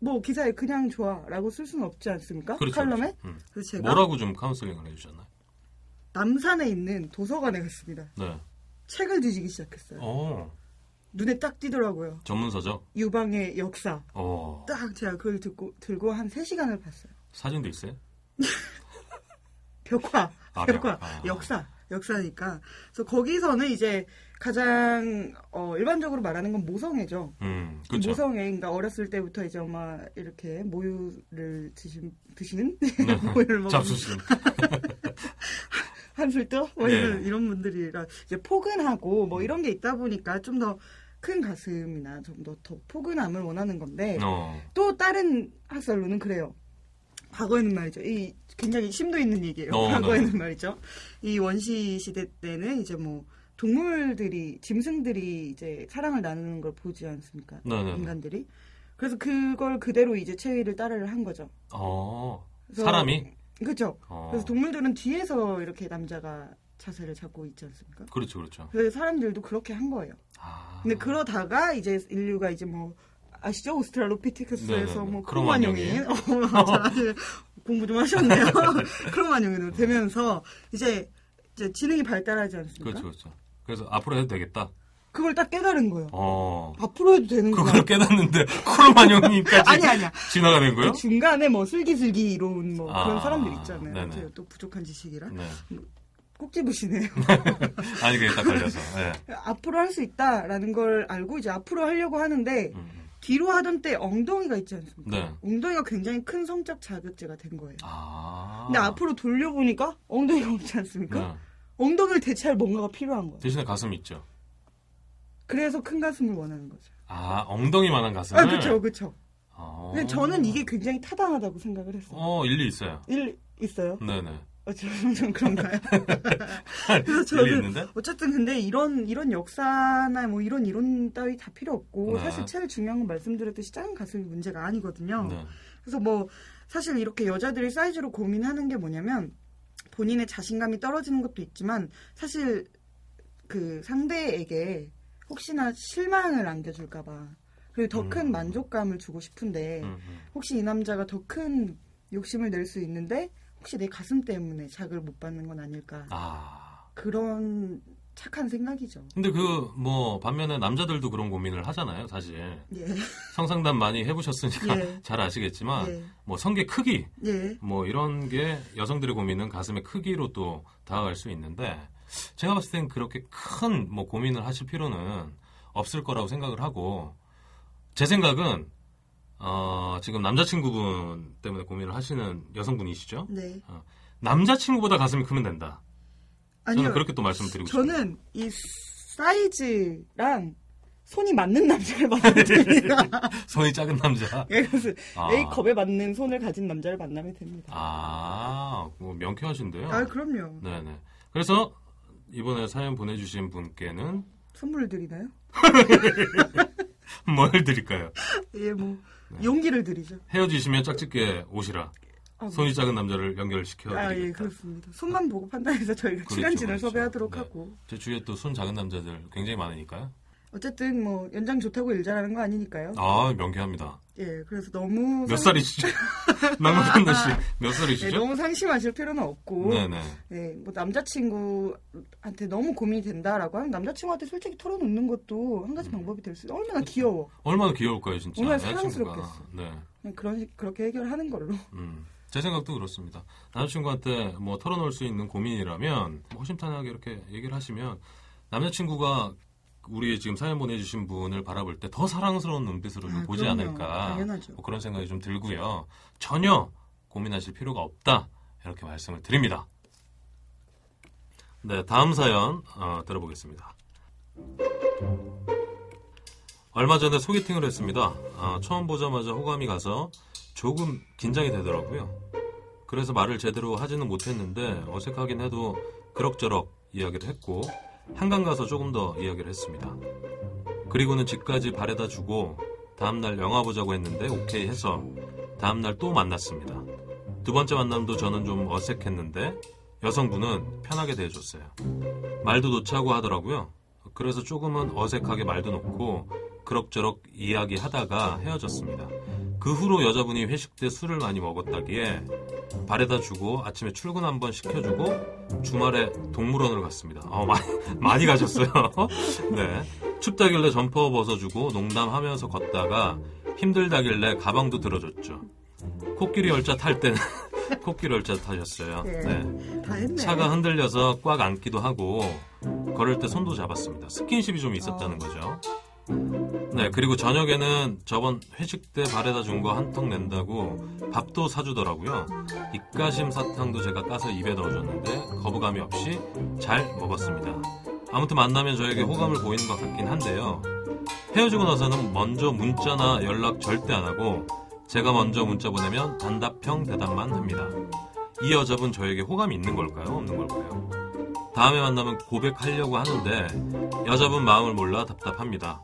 뭐 기사에 그냥 좋아라고 쓸 수는 없지 않습니까? 그렇죠. 칼럼에. 그렇죠. 음. 그래서 제가 뭐라고 좀 카운슬링을 해주셨나요? 남산에 있는 도서관에 갔습니다. 네. 책을 뒤지기 시작했어요. 어, 눈에 딱 띄더라고요. 전문서적. 유방의 역사. 어, 딱 제가 그걸 듣고 들고 한 3시간을 봤어요. 사진도 있어요? 벽화, 아, 벽화, 벽화. 아. 역사, 역사니까. 그래서 거기서는 이제 가장 어, 일반적으로 말하는 건 모성애죠. 음, 그렇죠. 모성애, 그러니까 어렸을 때부터 이제 엄마 이렇게 모유를 드신, 드시는 네. 모유를 먹는 잡수신. 한술 떠? 뭐 네. 이런, 이런 분들이라 이제 포근하고 뭐 이런 게 있다 보니까 좀 더 큰 가슴이나 좀 더 더 포근함을 원하는 건데 어, 또 다른 학설로는 그래요. 과거에는 말이죠. 이 굉장히 심도 있는 얘기예요. 어, 과거에는 네. 말이죠. 이 원시 시대 때는 이제 뭐 동물들이 짐승들이 이제 사랑을 나누는 걸 보지 않습니까? 네네. 인간들이. 그래서 그걸 그대로 이제 체위를 따라를 한 거죠. 어, 사람이? 그렇죠. 어, 그래서 동물들은 뒤에서 이렇게 남자가 자세를 잡고 있지 않습니까? 그렇죠, 그렇죠. 그래서 사람들도 그렇게 한 거예요. 아, 근데 그러다가 이제 인류가 이제 뭐 아시죠? 오스트랄로피테쿠스에서 네네네. 뭐 크로마뇽인. 어, 잘 공부 좀 하셨네요. 크로마뇽인으로 되면서 이제 이제 지능이 발달하지 않습니까? 그렇죠, 그렇죠. 그래서 앞으로 해도 되겠다. 그걸 딱 깨달은 거예요. 어, 앞으로 해도 되는구나. 그걸 깨닫는데 쿠르마뇽님까지 아니 아니야. 진화가 된 거예요? 중간에 뭐 슬기슬기 이론 뭐 아, 그런 사람들 있잖아요. 네네. 제가 또 부족한 지식이라 네. 꼭 집으시네요. 아니 그게 딱 걸려서. 네. 앞으로 할 수 있다라는 걸 알고 이제 앞으로 하려고 하는데 음, 음. 뒤로 하던 때 엉덩이가 있지 않습니까? 네. 엉덩이가 굉장히 큰 성적 자극제가 된 거예요. 아. 근데 앞으로 돌려보니까 엉덩이가 없지 않습니까? 네. 엉덩이를 대체할 뭔가가 필요한 거예요. 대신에 가슴이 있죠. 그래서 큰 가슴을 원하는 거죠. 아 엉덩이만한 가슴을. 아, 그쵸, 그쵸. 어. 근데 저는 이게 굉장히 타당하다고 생각을 했어요. 어 일리 있어요. 일 있어요? 네네. 어, 좀 그런가요? 그래서 일리 저는 있는데? 어쨌든 근데 이런 이런 역사나 뭐 이런 이론 따위 다 필요 없고 네. 사실 제일 중요한 건 말씀드렸듯이 작은 가슴이 문제가 아니거든요. 네. 그래서 뭐 사실 이렇게 여자들이 사이즈로 고민하는 게 뭐냐면 본인의 자신감이 떨어지는 것도 있지만 사실 그 상대에게 혹시나 실망을 안겨줄까봐 그리고 더큰 음. 만족감을 주고 싶은데 음, 음. 혹시 이 남자가 더 큰 욕심을 낼 수 있는데 혹시 내 가슴 때문에 자극을 못 받는 건 아닐까 아. 그런 착한 생각이죠. 근데 그 뭐 반면에 남자들도 그런 고민을 하잖아요. 사실 예, 성상담 많이 해보셨으니까 예. 잘 아시겠지만 예, 뭐 성계 크기 예. 뭐 이런 게 여성들의 고민은 가슴의 크기로 또 다가갈 수 있는데 제가 봤을 땐 그렇게 큰 뭐 고민을 하실 필요는 없을 거라고 생각을 하고 제 생각은 어, 지금 남자친구분 때문에 고민을 하시는 여성분이시죠? 네. 남자친구보다 가슴이 크면 된다. 저는 아니요. 그렇게 또 말씀드리고 싶어요. 저는 이 사이즈랑 손이 맞는 남자를 만나면 됩니다. 손이 작은 남자. 예, 그래서 아. A컵에 맞는 손을 가진 남자를 만나면 됩니다. 아, 뭐 명쾌하신데요. 아, 그럼요. 네네. 그래서 이번에 사연 보내주신 분께는 선물을 드리나요? 뭘 드릴까요? 예, 뭐 네. 용기를 드리죠. 헤어지시면 짝짓게 오시라. 아, 손이 작은 남자를 연결시켜 아, 예, 드리겠다. 그렇습니다. 손만 보고 판단해서 저희가 그렇죠, 시간진을 그렇죠. 섭외하도록 네. 하고 제 주위에 또 손 작은 남자들 굉장히 많으니까요. 어쨌든 뭐 연장 좋다고 일 잘하는 거 아니니까요. 아, 명쾌합니다. 예, 그래서 너무 몇 상- 살이시죠? 낭만판다 씨, 몇 예, 살이시죠? 너무 상심하실 필요는 없고 네네. 예, 뭐 남자친구한테 너무 고민이 된다라고 하면 남자친구한테 솔직히 털어놓는 것도 한 가지 방법이 될 수 있어. 얼마나 귀여워. 얼마나 귀여울까요, 진짜. 얼마나. 사랑스럽겠어. 네. 그런 식- 그렇게 해결하는 걸로. 음, 제 생각도 그렇습니다. 남자친구한테 뭐 털어놓을 수 있는 고민이라면 허심탄회하게 이렇게 얘기를 하시면 남자친구가 우리 지금 사연 보내주신 분을 바라볼 때 더 사랑스러운 눈빛으로 좀 아, 보지 그럼요. 않을까. 뭐 그런 생각이 좀 들고요. 전혀 고민하실 필요가 없다 이렇게 말씀을 드립니다. 네, 다음 사연 어, 들어보겠습니다. 얼마 전에 소개팅을 했습니다. 아, 처음 보자마자 호감이 가서 조금 긴장이 되더라고요. 그래서 말을 제대로 하지는 못했는데 어색하긴 해도 그럭저럭 이야기를 했고 한강 가서 조금 더 이야기를 했습니다. 그리고는 집까지 바래다 주고 다음날 영화 보자고 했는데 오케이 해서 다음날 또 만났습니다. 두 번째 만남도 저는 좀 어색했는데 여성분은 편하게 대해줬어요. 말도 놓자고 하더라고요. 그래서 조금은 어색하게 말도 놓고 그럭저럭 이야기하다가 헤어졌습니다. 그 후로 여자분이 회식 때 술을 많이 먹었다기에 바래다 주고 아침에 출근 한번 시켜주고 주말에 동물원을 갔습니다. 어, 많이, 많이 가셨어요. 네. 춥다길래 점퍼 벗어주고 농담하면서 걷다가 힘들다길래 가방도 들어줬죠. 코끼리 열차 탈 때는 코끼리 열차 타셨어요. 네. 네. 차가 흔들려서 꽉 앉기도 하고 걸을 때 손도 잡았습니다. 스킨십이 좀 있었다는 거죠. 네, 그리고 저녁에는 저번 회식 때 바래다 준 거 한 통 낸다고 밥도 사주더라고요. 입가심 사탕도 제가 까서 입에 넣어줬는데 거부감이 없이 잘 먹었습니다. 아무튼 만나면 저에게 호감을 보이는 것 같긴 한데요. 헤어지고 나서는 먼저 문자나 연락 절대 안 하고 제가 먼저 문자 보내면 단답형 대답만 합니다. 이 여자분 저에게 호감이 있는 걸까요? 없는 걸까요? 다음에 만나면 고백하려고 하는데 여자분 마음을 몰라 답답합니다.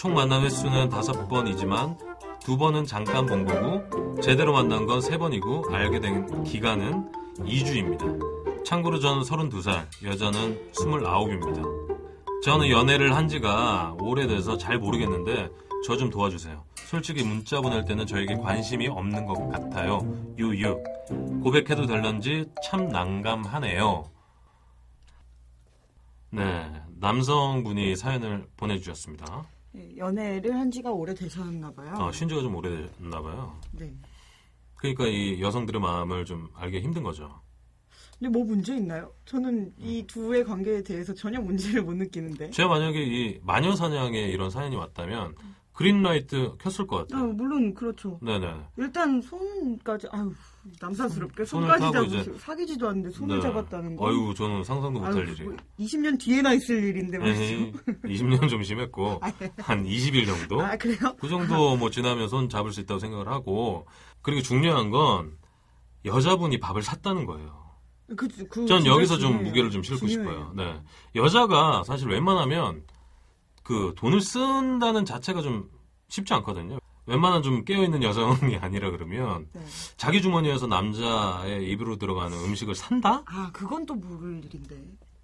총 만남 횟수는 다섯 번이지만 두두 번은 잠깐 본 거고 제대로 만난 건 세 번이고 알게 된 기간은 2주입니다. 참고로 저는 32살, 여자는 29입니다. 저는 연애를 한 지가 오래돼서 잘 모르겠는데 저 좀 도와주세요. 솔직히 문자 보낼 때는 저에게 관심이 없는 것 같아요. 유유. 고백해도 될런지 참 난감하네요. 네, 남성분이 사연을 보내주셨습니다. 예, 연애를 한 지가 오래되셨나 봐요. 아, 쉰 지가 좀 오래됐나 봐요. 네. 그러니까 이 여성들의 마음을 좀 알기 힘든 거죠. 근데 뭐 문제 있나요? 저는 이 두의 관계에 대해서 전혀 문제를 못 느끼는데. 제가 만약에 이 마녀 사냥에 이런 사연이 왔다면 그린라이트 켰을 것 아, 같아요. 물론 그렇죠. 네네. 일단 손까지 아유 남사스럽게 손을 손까지 잡고 이제- 사귀지도 않는데 손을 네. 잡았다는 거. 아유, 저는 상상도 못할 일이에요. 뭐 20년 뒤에나 있을 일인데 말이죠. 에이, 20년 좀 심했고 한 20일 정도 아 그래요? 그 정도 뭐 지나면 손 잡을 수 있다고 생각을 하고 그리고 중요한 건 여자분이 밥을 샀다는 거예요. 그, 그 전 여기서 좀 중요해요. 무게를 좀 실고 중요해요. 싶어요. 네. 여자가 사실 웬만하면 그 돈을 쓴다는 자체가 좀 쉽지 않거든요. 웬만한 좀 깨어있는 여성이 아니라 그러면 네. 자기 주머니에서 남자의 입으로 들어가는 음식을 산다? 아 그건 또 모를 일인데.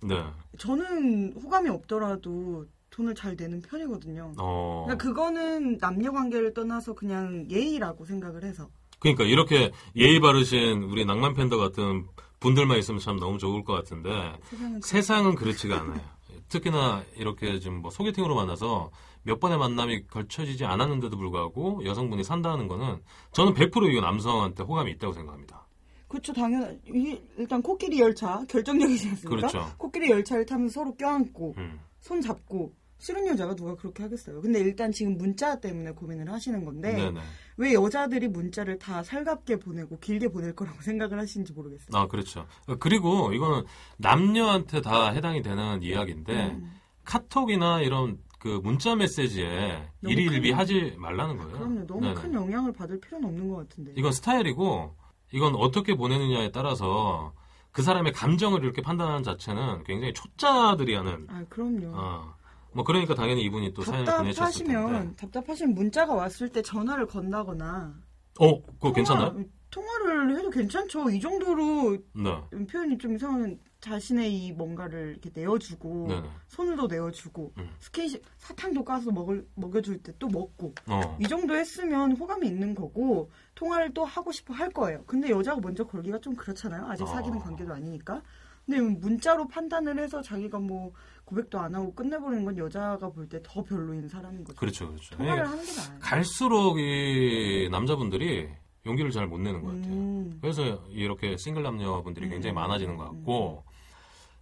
네. 저는 호감이 없더라도 돈을 잘 내는 편이거든요. 어. 그러니까 그거는 남녀 관계를 떠나서 그냥 예의라고 생각을 해서. 그러니까 이렇게 예의 바르신 우리 낭만 팬더 같은 분들만 있으면 참 너무 좋을 것 같은데 세상은 세상은 그렇지가 않아요. 특히나 이렇게 지금 뭐 소개팅으로 만나서 몇 번의 만남이 걸쳐지지 않았는데도 불구하고 여성분이 산다는 거는 저는 100% 이거 남성한테 호감이 있다고 생각합니다. 그렇죠 당연 히 일단 코끼리 열차 결정력이지 않습니까? 그렇죠. 코끼리 열차를 타면서 서로 껴안고 음. 손 잡고 싫은 여자가 누가 그렇게 하겠어요. 근데 일단 지금 문자 때문에 고민을 하시는 건데 네네. 왜 여자들이 문자를 다 살갑게 보내고 길게 보낼 거라고 생각을 하시는지 모르겠어요. 아 그렇죠. 그리고 이거는 남녀한테 다 해당이 되는 이야기인데 음. 카톡이나 이런 그 문자 메시지에 큰- 하지 말라는 거예요. 그럼요. 너무 네네. 큰 영향을 받을 필요는 없는 것 같은데. 이건 스타일이고 이건 어떻게 보내느냐에 따라서 그 사람의 감정을 이렇게 판단하는 자체는 굉장히 초짜들이 하는 아 그럼요. 어, 뭐 그러니까 당연히 이분이 또 사연을 보내셨을 텐데 답답하시면 문자가 왔을 때 전화를 건다거나 어 그거 괜찮나요? 통화- 통화를 해도 괜찮죠. 이 정도로 네 표현이 좀 이상하면 자신의 이 뭔가를 이렇게 내어주고 네네 손도 내어주고 음. 스킨십 사탕도 까서 먹을 먹여줄 때 또 먹고 어 이 정도 했으면 호감이 있는 거고 통화를 또 하고 싶어 할 거예요. 근데 여자가 먼저 걸기가 좀 그렇잖아요. 아직 사귀는 어. 관계도 아니니까. 근데 문자로 판단을 해서 자기가 뭐 고백도 안 하고 끝내버리는 건 여자가 볼 때 더 별로인 사람인 거죠. 그렇죠 그렇죠 통화를 하는 게 나아요. 갈수록 이 남자분들이 용기를 잘 못 내는 것 같아요. 음. 그래서 이렇게 싱글 남녀분들이 굉장히 음. 많아지는 것 같고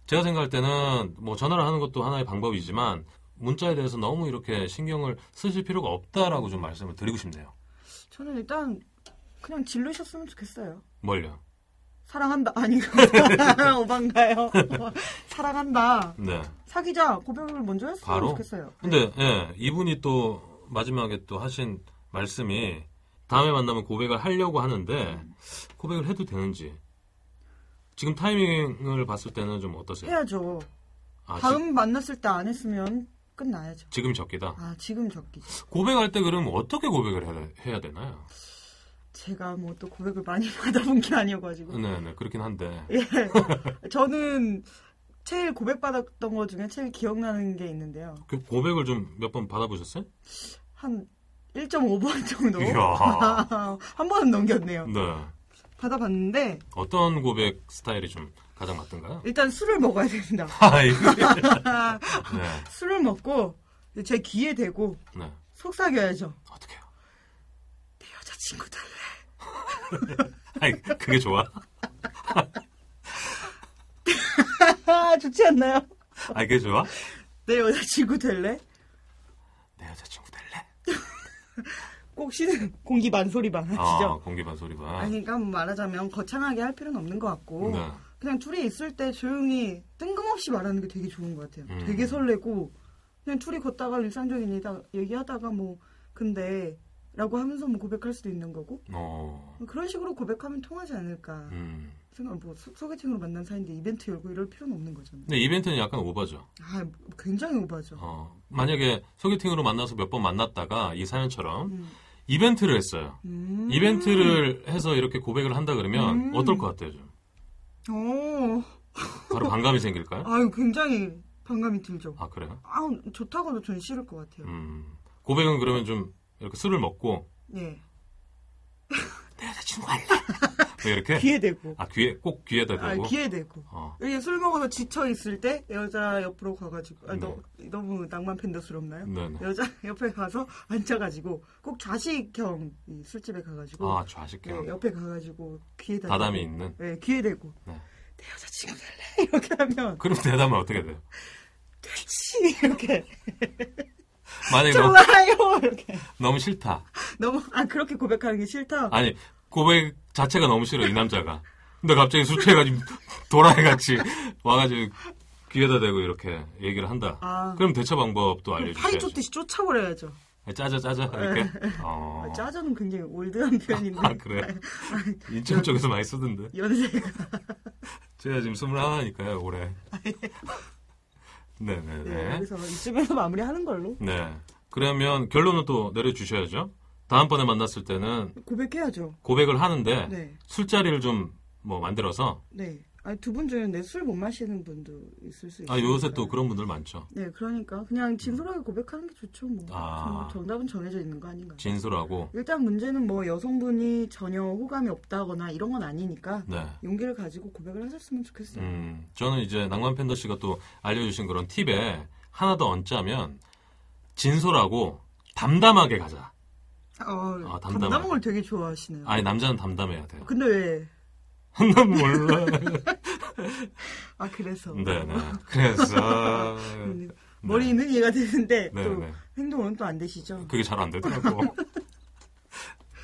제가 생각할 때는 뭐 전화를 하는 것도 하나의 방법이지만 문자에 대해서 너무 이렇게 신경을 쓰실 필요가 없다라고 좀 말씀을 드리고 싶네요. 저는 일단 그냥 질르셨으면 좋겠어요. 뭘요? 사랑한다. 아니, 오반가요? 사랑한다. 네. 사귀자. 고백을 먼저 했으면 바로? 좋겠어요. 근데 예, 이분이 또 마지막에 또 하신 말씀이 다음에 만나면 고백을 하려고 하는데 고백을 해도 되는지 지금 타이밍을 봤을 때는 좀 어떠세요? 해야죠. 아, 다음 만났을 때 안 했으면 끝나야죠. 지, 금 적기다. 아, 지금 적기죠. 고백할 때 그러면 어떻게 고백을 해야, 해야 되나요? 제가 뭐 또 고백을 많이 받아본 게 아니어가지고. 네, 네, 그렇긴 한데. 예. 저는 제일 고백 받았던 것 중에 제일 기억나는 게 있는데요. 그 고백을 좀 몇 번 받아보셨어요? 한 1.5번 정도? 이야. 한 번은 넘겼네요. 네. 받아봤는데, 어떤 고백 스타일이 좀 가장 맞던가요? 일단 술을 먹어야 됩니다. 아이, 네, 술을 먹고, 제 귀에 대고, 네. 속삭여야죠. 어떻게요? 내 여자친구 될래? 아이, 그게 좋아? 아, 좋지 않나요? 아이, 그게 좋아? 내 여자친구 될래? 내 여자친구 될래? 꼭 쉬는 공기 반 소리 반 아, 하시죠? 공기 반 소리 반. 아니, 그러니까 뭐 말하자면 거창하게 할 필요는 없는 것 같고, 네. 그냥 둘이 있을 때 조용히 뜬금없이 말하는 게 되게 좋은 것 같아요. 음. 되게 설레고 그냥 둘이 걷다가 일상적인 얘기다- 얘기하다가 뭐 근데 라고 하면서 뭐 고백할 수도 있는 거고 어, 그런 식으로 고백하면 통하지 않을까 음. 생각 뭐 소, 소개팅으로 만난 사이인데 이벤트 열고 이럴 필요는 없는 거잖아요. 근데 이벤트는 약간 오버죠. 아 굉장히 오바죠. 어, 만약에 소개팅으로 만나서 몇 번 만났다가 이 사연처럼 음. 이벤트를 했어요. 음. 이벤트를 해서 이렇게 고백을 한다 그러면 음. 어떨 것 같아요, 좀? 오, 바로 반감이 생길까요? 아유 굉장히 반감이 들죠. 아, 그래요? 아우 좋다고도 저는 싫을 것 같아요. 음. 고백은 그러면 좀 이렇게 술을 먹고 네. 내 여자친구 할래? 뭐 이렇게? 귀에 대고. 아, 귀에, 꼭 귀에다 아, 대고? 귀에 대고. 어. 이게 술 먹어서 지쳐 있을 때 여자 옆으로 가가지고 아, 네. 너, 너무 낭만 팬더스럽나요? 네네. 여자 옆에 가서 앉아가지고 꼭 좌식형 이 술집에 가가지고 아, 좌식형. 네, 옆에 가가지고 귀에다 대고, 있는? 네 귀에 대고 네. 내 여자친구 살래 이렇게 하면 그럼 대답은 어떻게 돼요? 치 이렇게 만약에 너무, 좋아요 이렇게 너무 싫다. 너무 아 그렇게 고백하는 게 싫다. 아니, 고백 자체가 너무 싫어, 이 남자가. 근데 갑자기 술 취해가지고 도라이 같이 와가지고 귀에다 대고 이렇게 얘기를 한다. 아. 그럼 대처 방법도 파리 알려주셔야죠. 쫓듯이 쫓아버려야죠. 짜자, 짜자, 이렇게. 어. 아, 짜자는 굉장히 올드한 표현인데 아, 그래? 인천 쪽에서 많이 쓰던데. 연세가 제가 지금 21이니까요, 올해. 네, 네네네. 여기서 이쯤에서 마무리하는 걸로 네. 그러면 결론은 또 내려주셔야죠. 다음번에 만났을 때는 고백해야죠. 고백을 하는데 네, 술자리를 좀 뭐 만들어서 네. 아니 두 분 중에 내술못 마시는 분도 있을 수 있어요. 아 요새 또 그런 분들 많죠. 네, 그러니까 그냥 진솔하게 고백하는 게 좋죠. 뭐 아. 정- 정답은 정해져 있는 거 아닌가요? 진솔하고 일단 문제는 뭐 여성분이 전혀 호감이 없다거나 이런 건 아니니까 네. 용기를 가지고 고백을 하셨으면 좋겠어요. 음, 저는 이제 낭만 팬더 씨가 또 알려주신 그런 팁에 하나 더 얹자면 진솔하고 담담하게 가자. 어, 아, 담담하게. 담담한 걸 되게 좋아하시네요. 아니 남자는 담담해야 돼요. 근데 왜? 난 몰라. 아 그래서 네네. 그래서 음, 머리는 이해가 되는데 네, 또 네. 행동은 또 안 되시죠. 그게 잘 안 되더라고.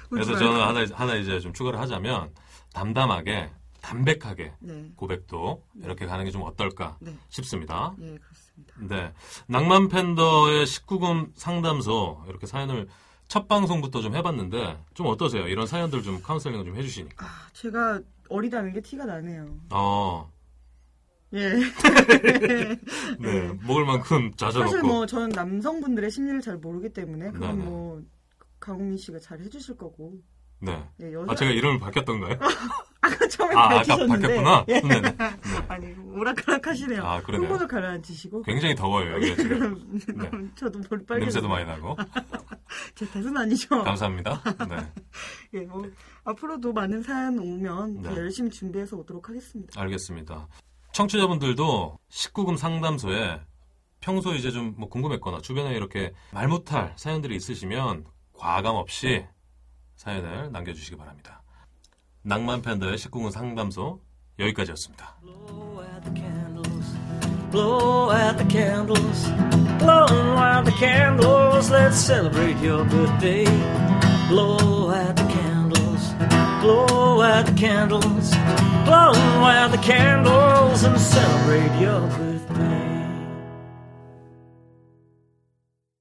그래서 저는. 하나 하나 이제 좀 추가를 하자면 담담하게 담백하게 네, 고백도 이렇게 가는 게 좀 어떨까 네, 싶습니다. 예 그렇습니다. 네. 낭만 팬더의 19금 상담소 이렇게 사연을 첫 방송부터 좀 해봤는데 좀 어떠세요? 이런 사연들 좀 카운셀링을 좀 해주시니까. 아 제가 어리다는 게 티가 나네요. 어, 예. 네. 먹을 만큼 사실 자져놓고. 뭐 저는 남성분들의 심리를 잘 모르기 때문에 그건 네네. 뭐 강훈민 씨가 잘 해주실 거고. 네. 예, 여자 아, 제가 이름을 바뀌었던가요? 아까 처음에 아, 아까 밝히셨는데 바뀌었구나? 예. 네네. 네. 아니 오락가락하시네요. 아, 그러네요. 흥분을 가라앉히시고. 굉장히 더워요, 여기가 지금. 네. 저도 머리 빨개. 냄새도 많이 나고. 제 탓은 아니죠. 감사합니다. 네. 예, 뭐 앞으로도 많은 사연 오면 더 네. 열심히 준비해서 오도록 하겠습니다. 알겠습니다. 청취자분들도 19금 상담소에 평소 이제 좀 뭐 궁금했거나 주변에 이렇게 말 못할 사연들이 있으시면 과감 없이 사연을 남겨주시기 바랍니다. 낭만 팬더의 19금 상담소 여기까지였습니다. Blow out the candles, blow out the candles. Let's celebrate your birthday. Blow out the candles, blow out the candles, blow out the candles, and celebrate your birthday.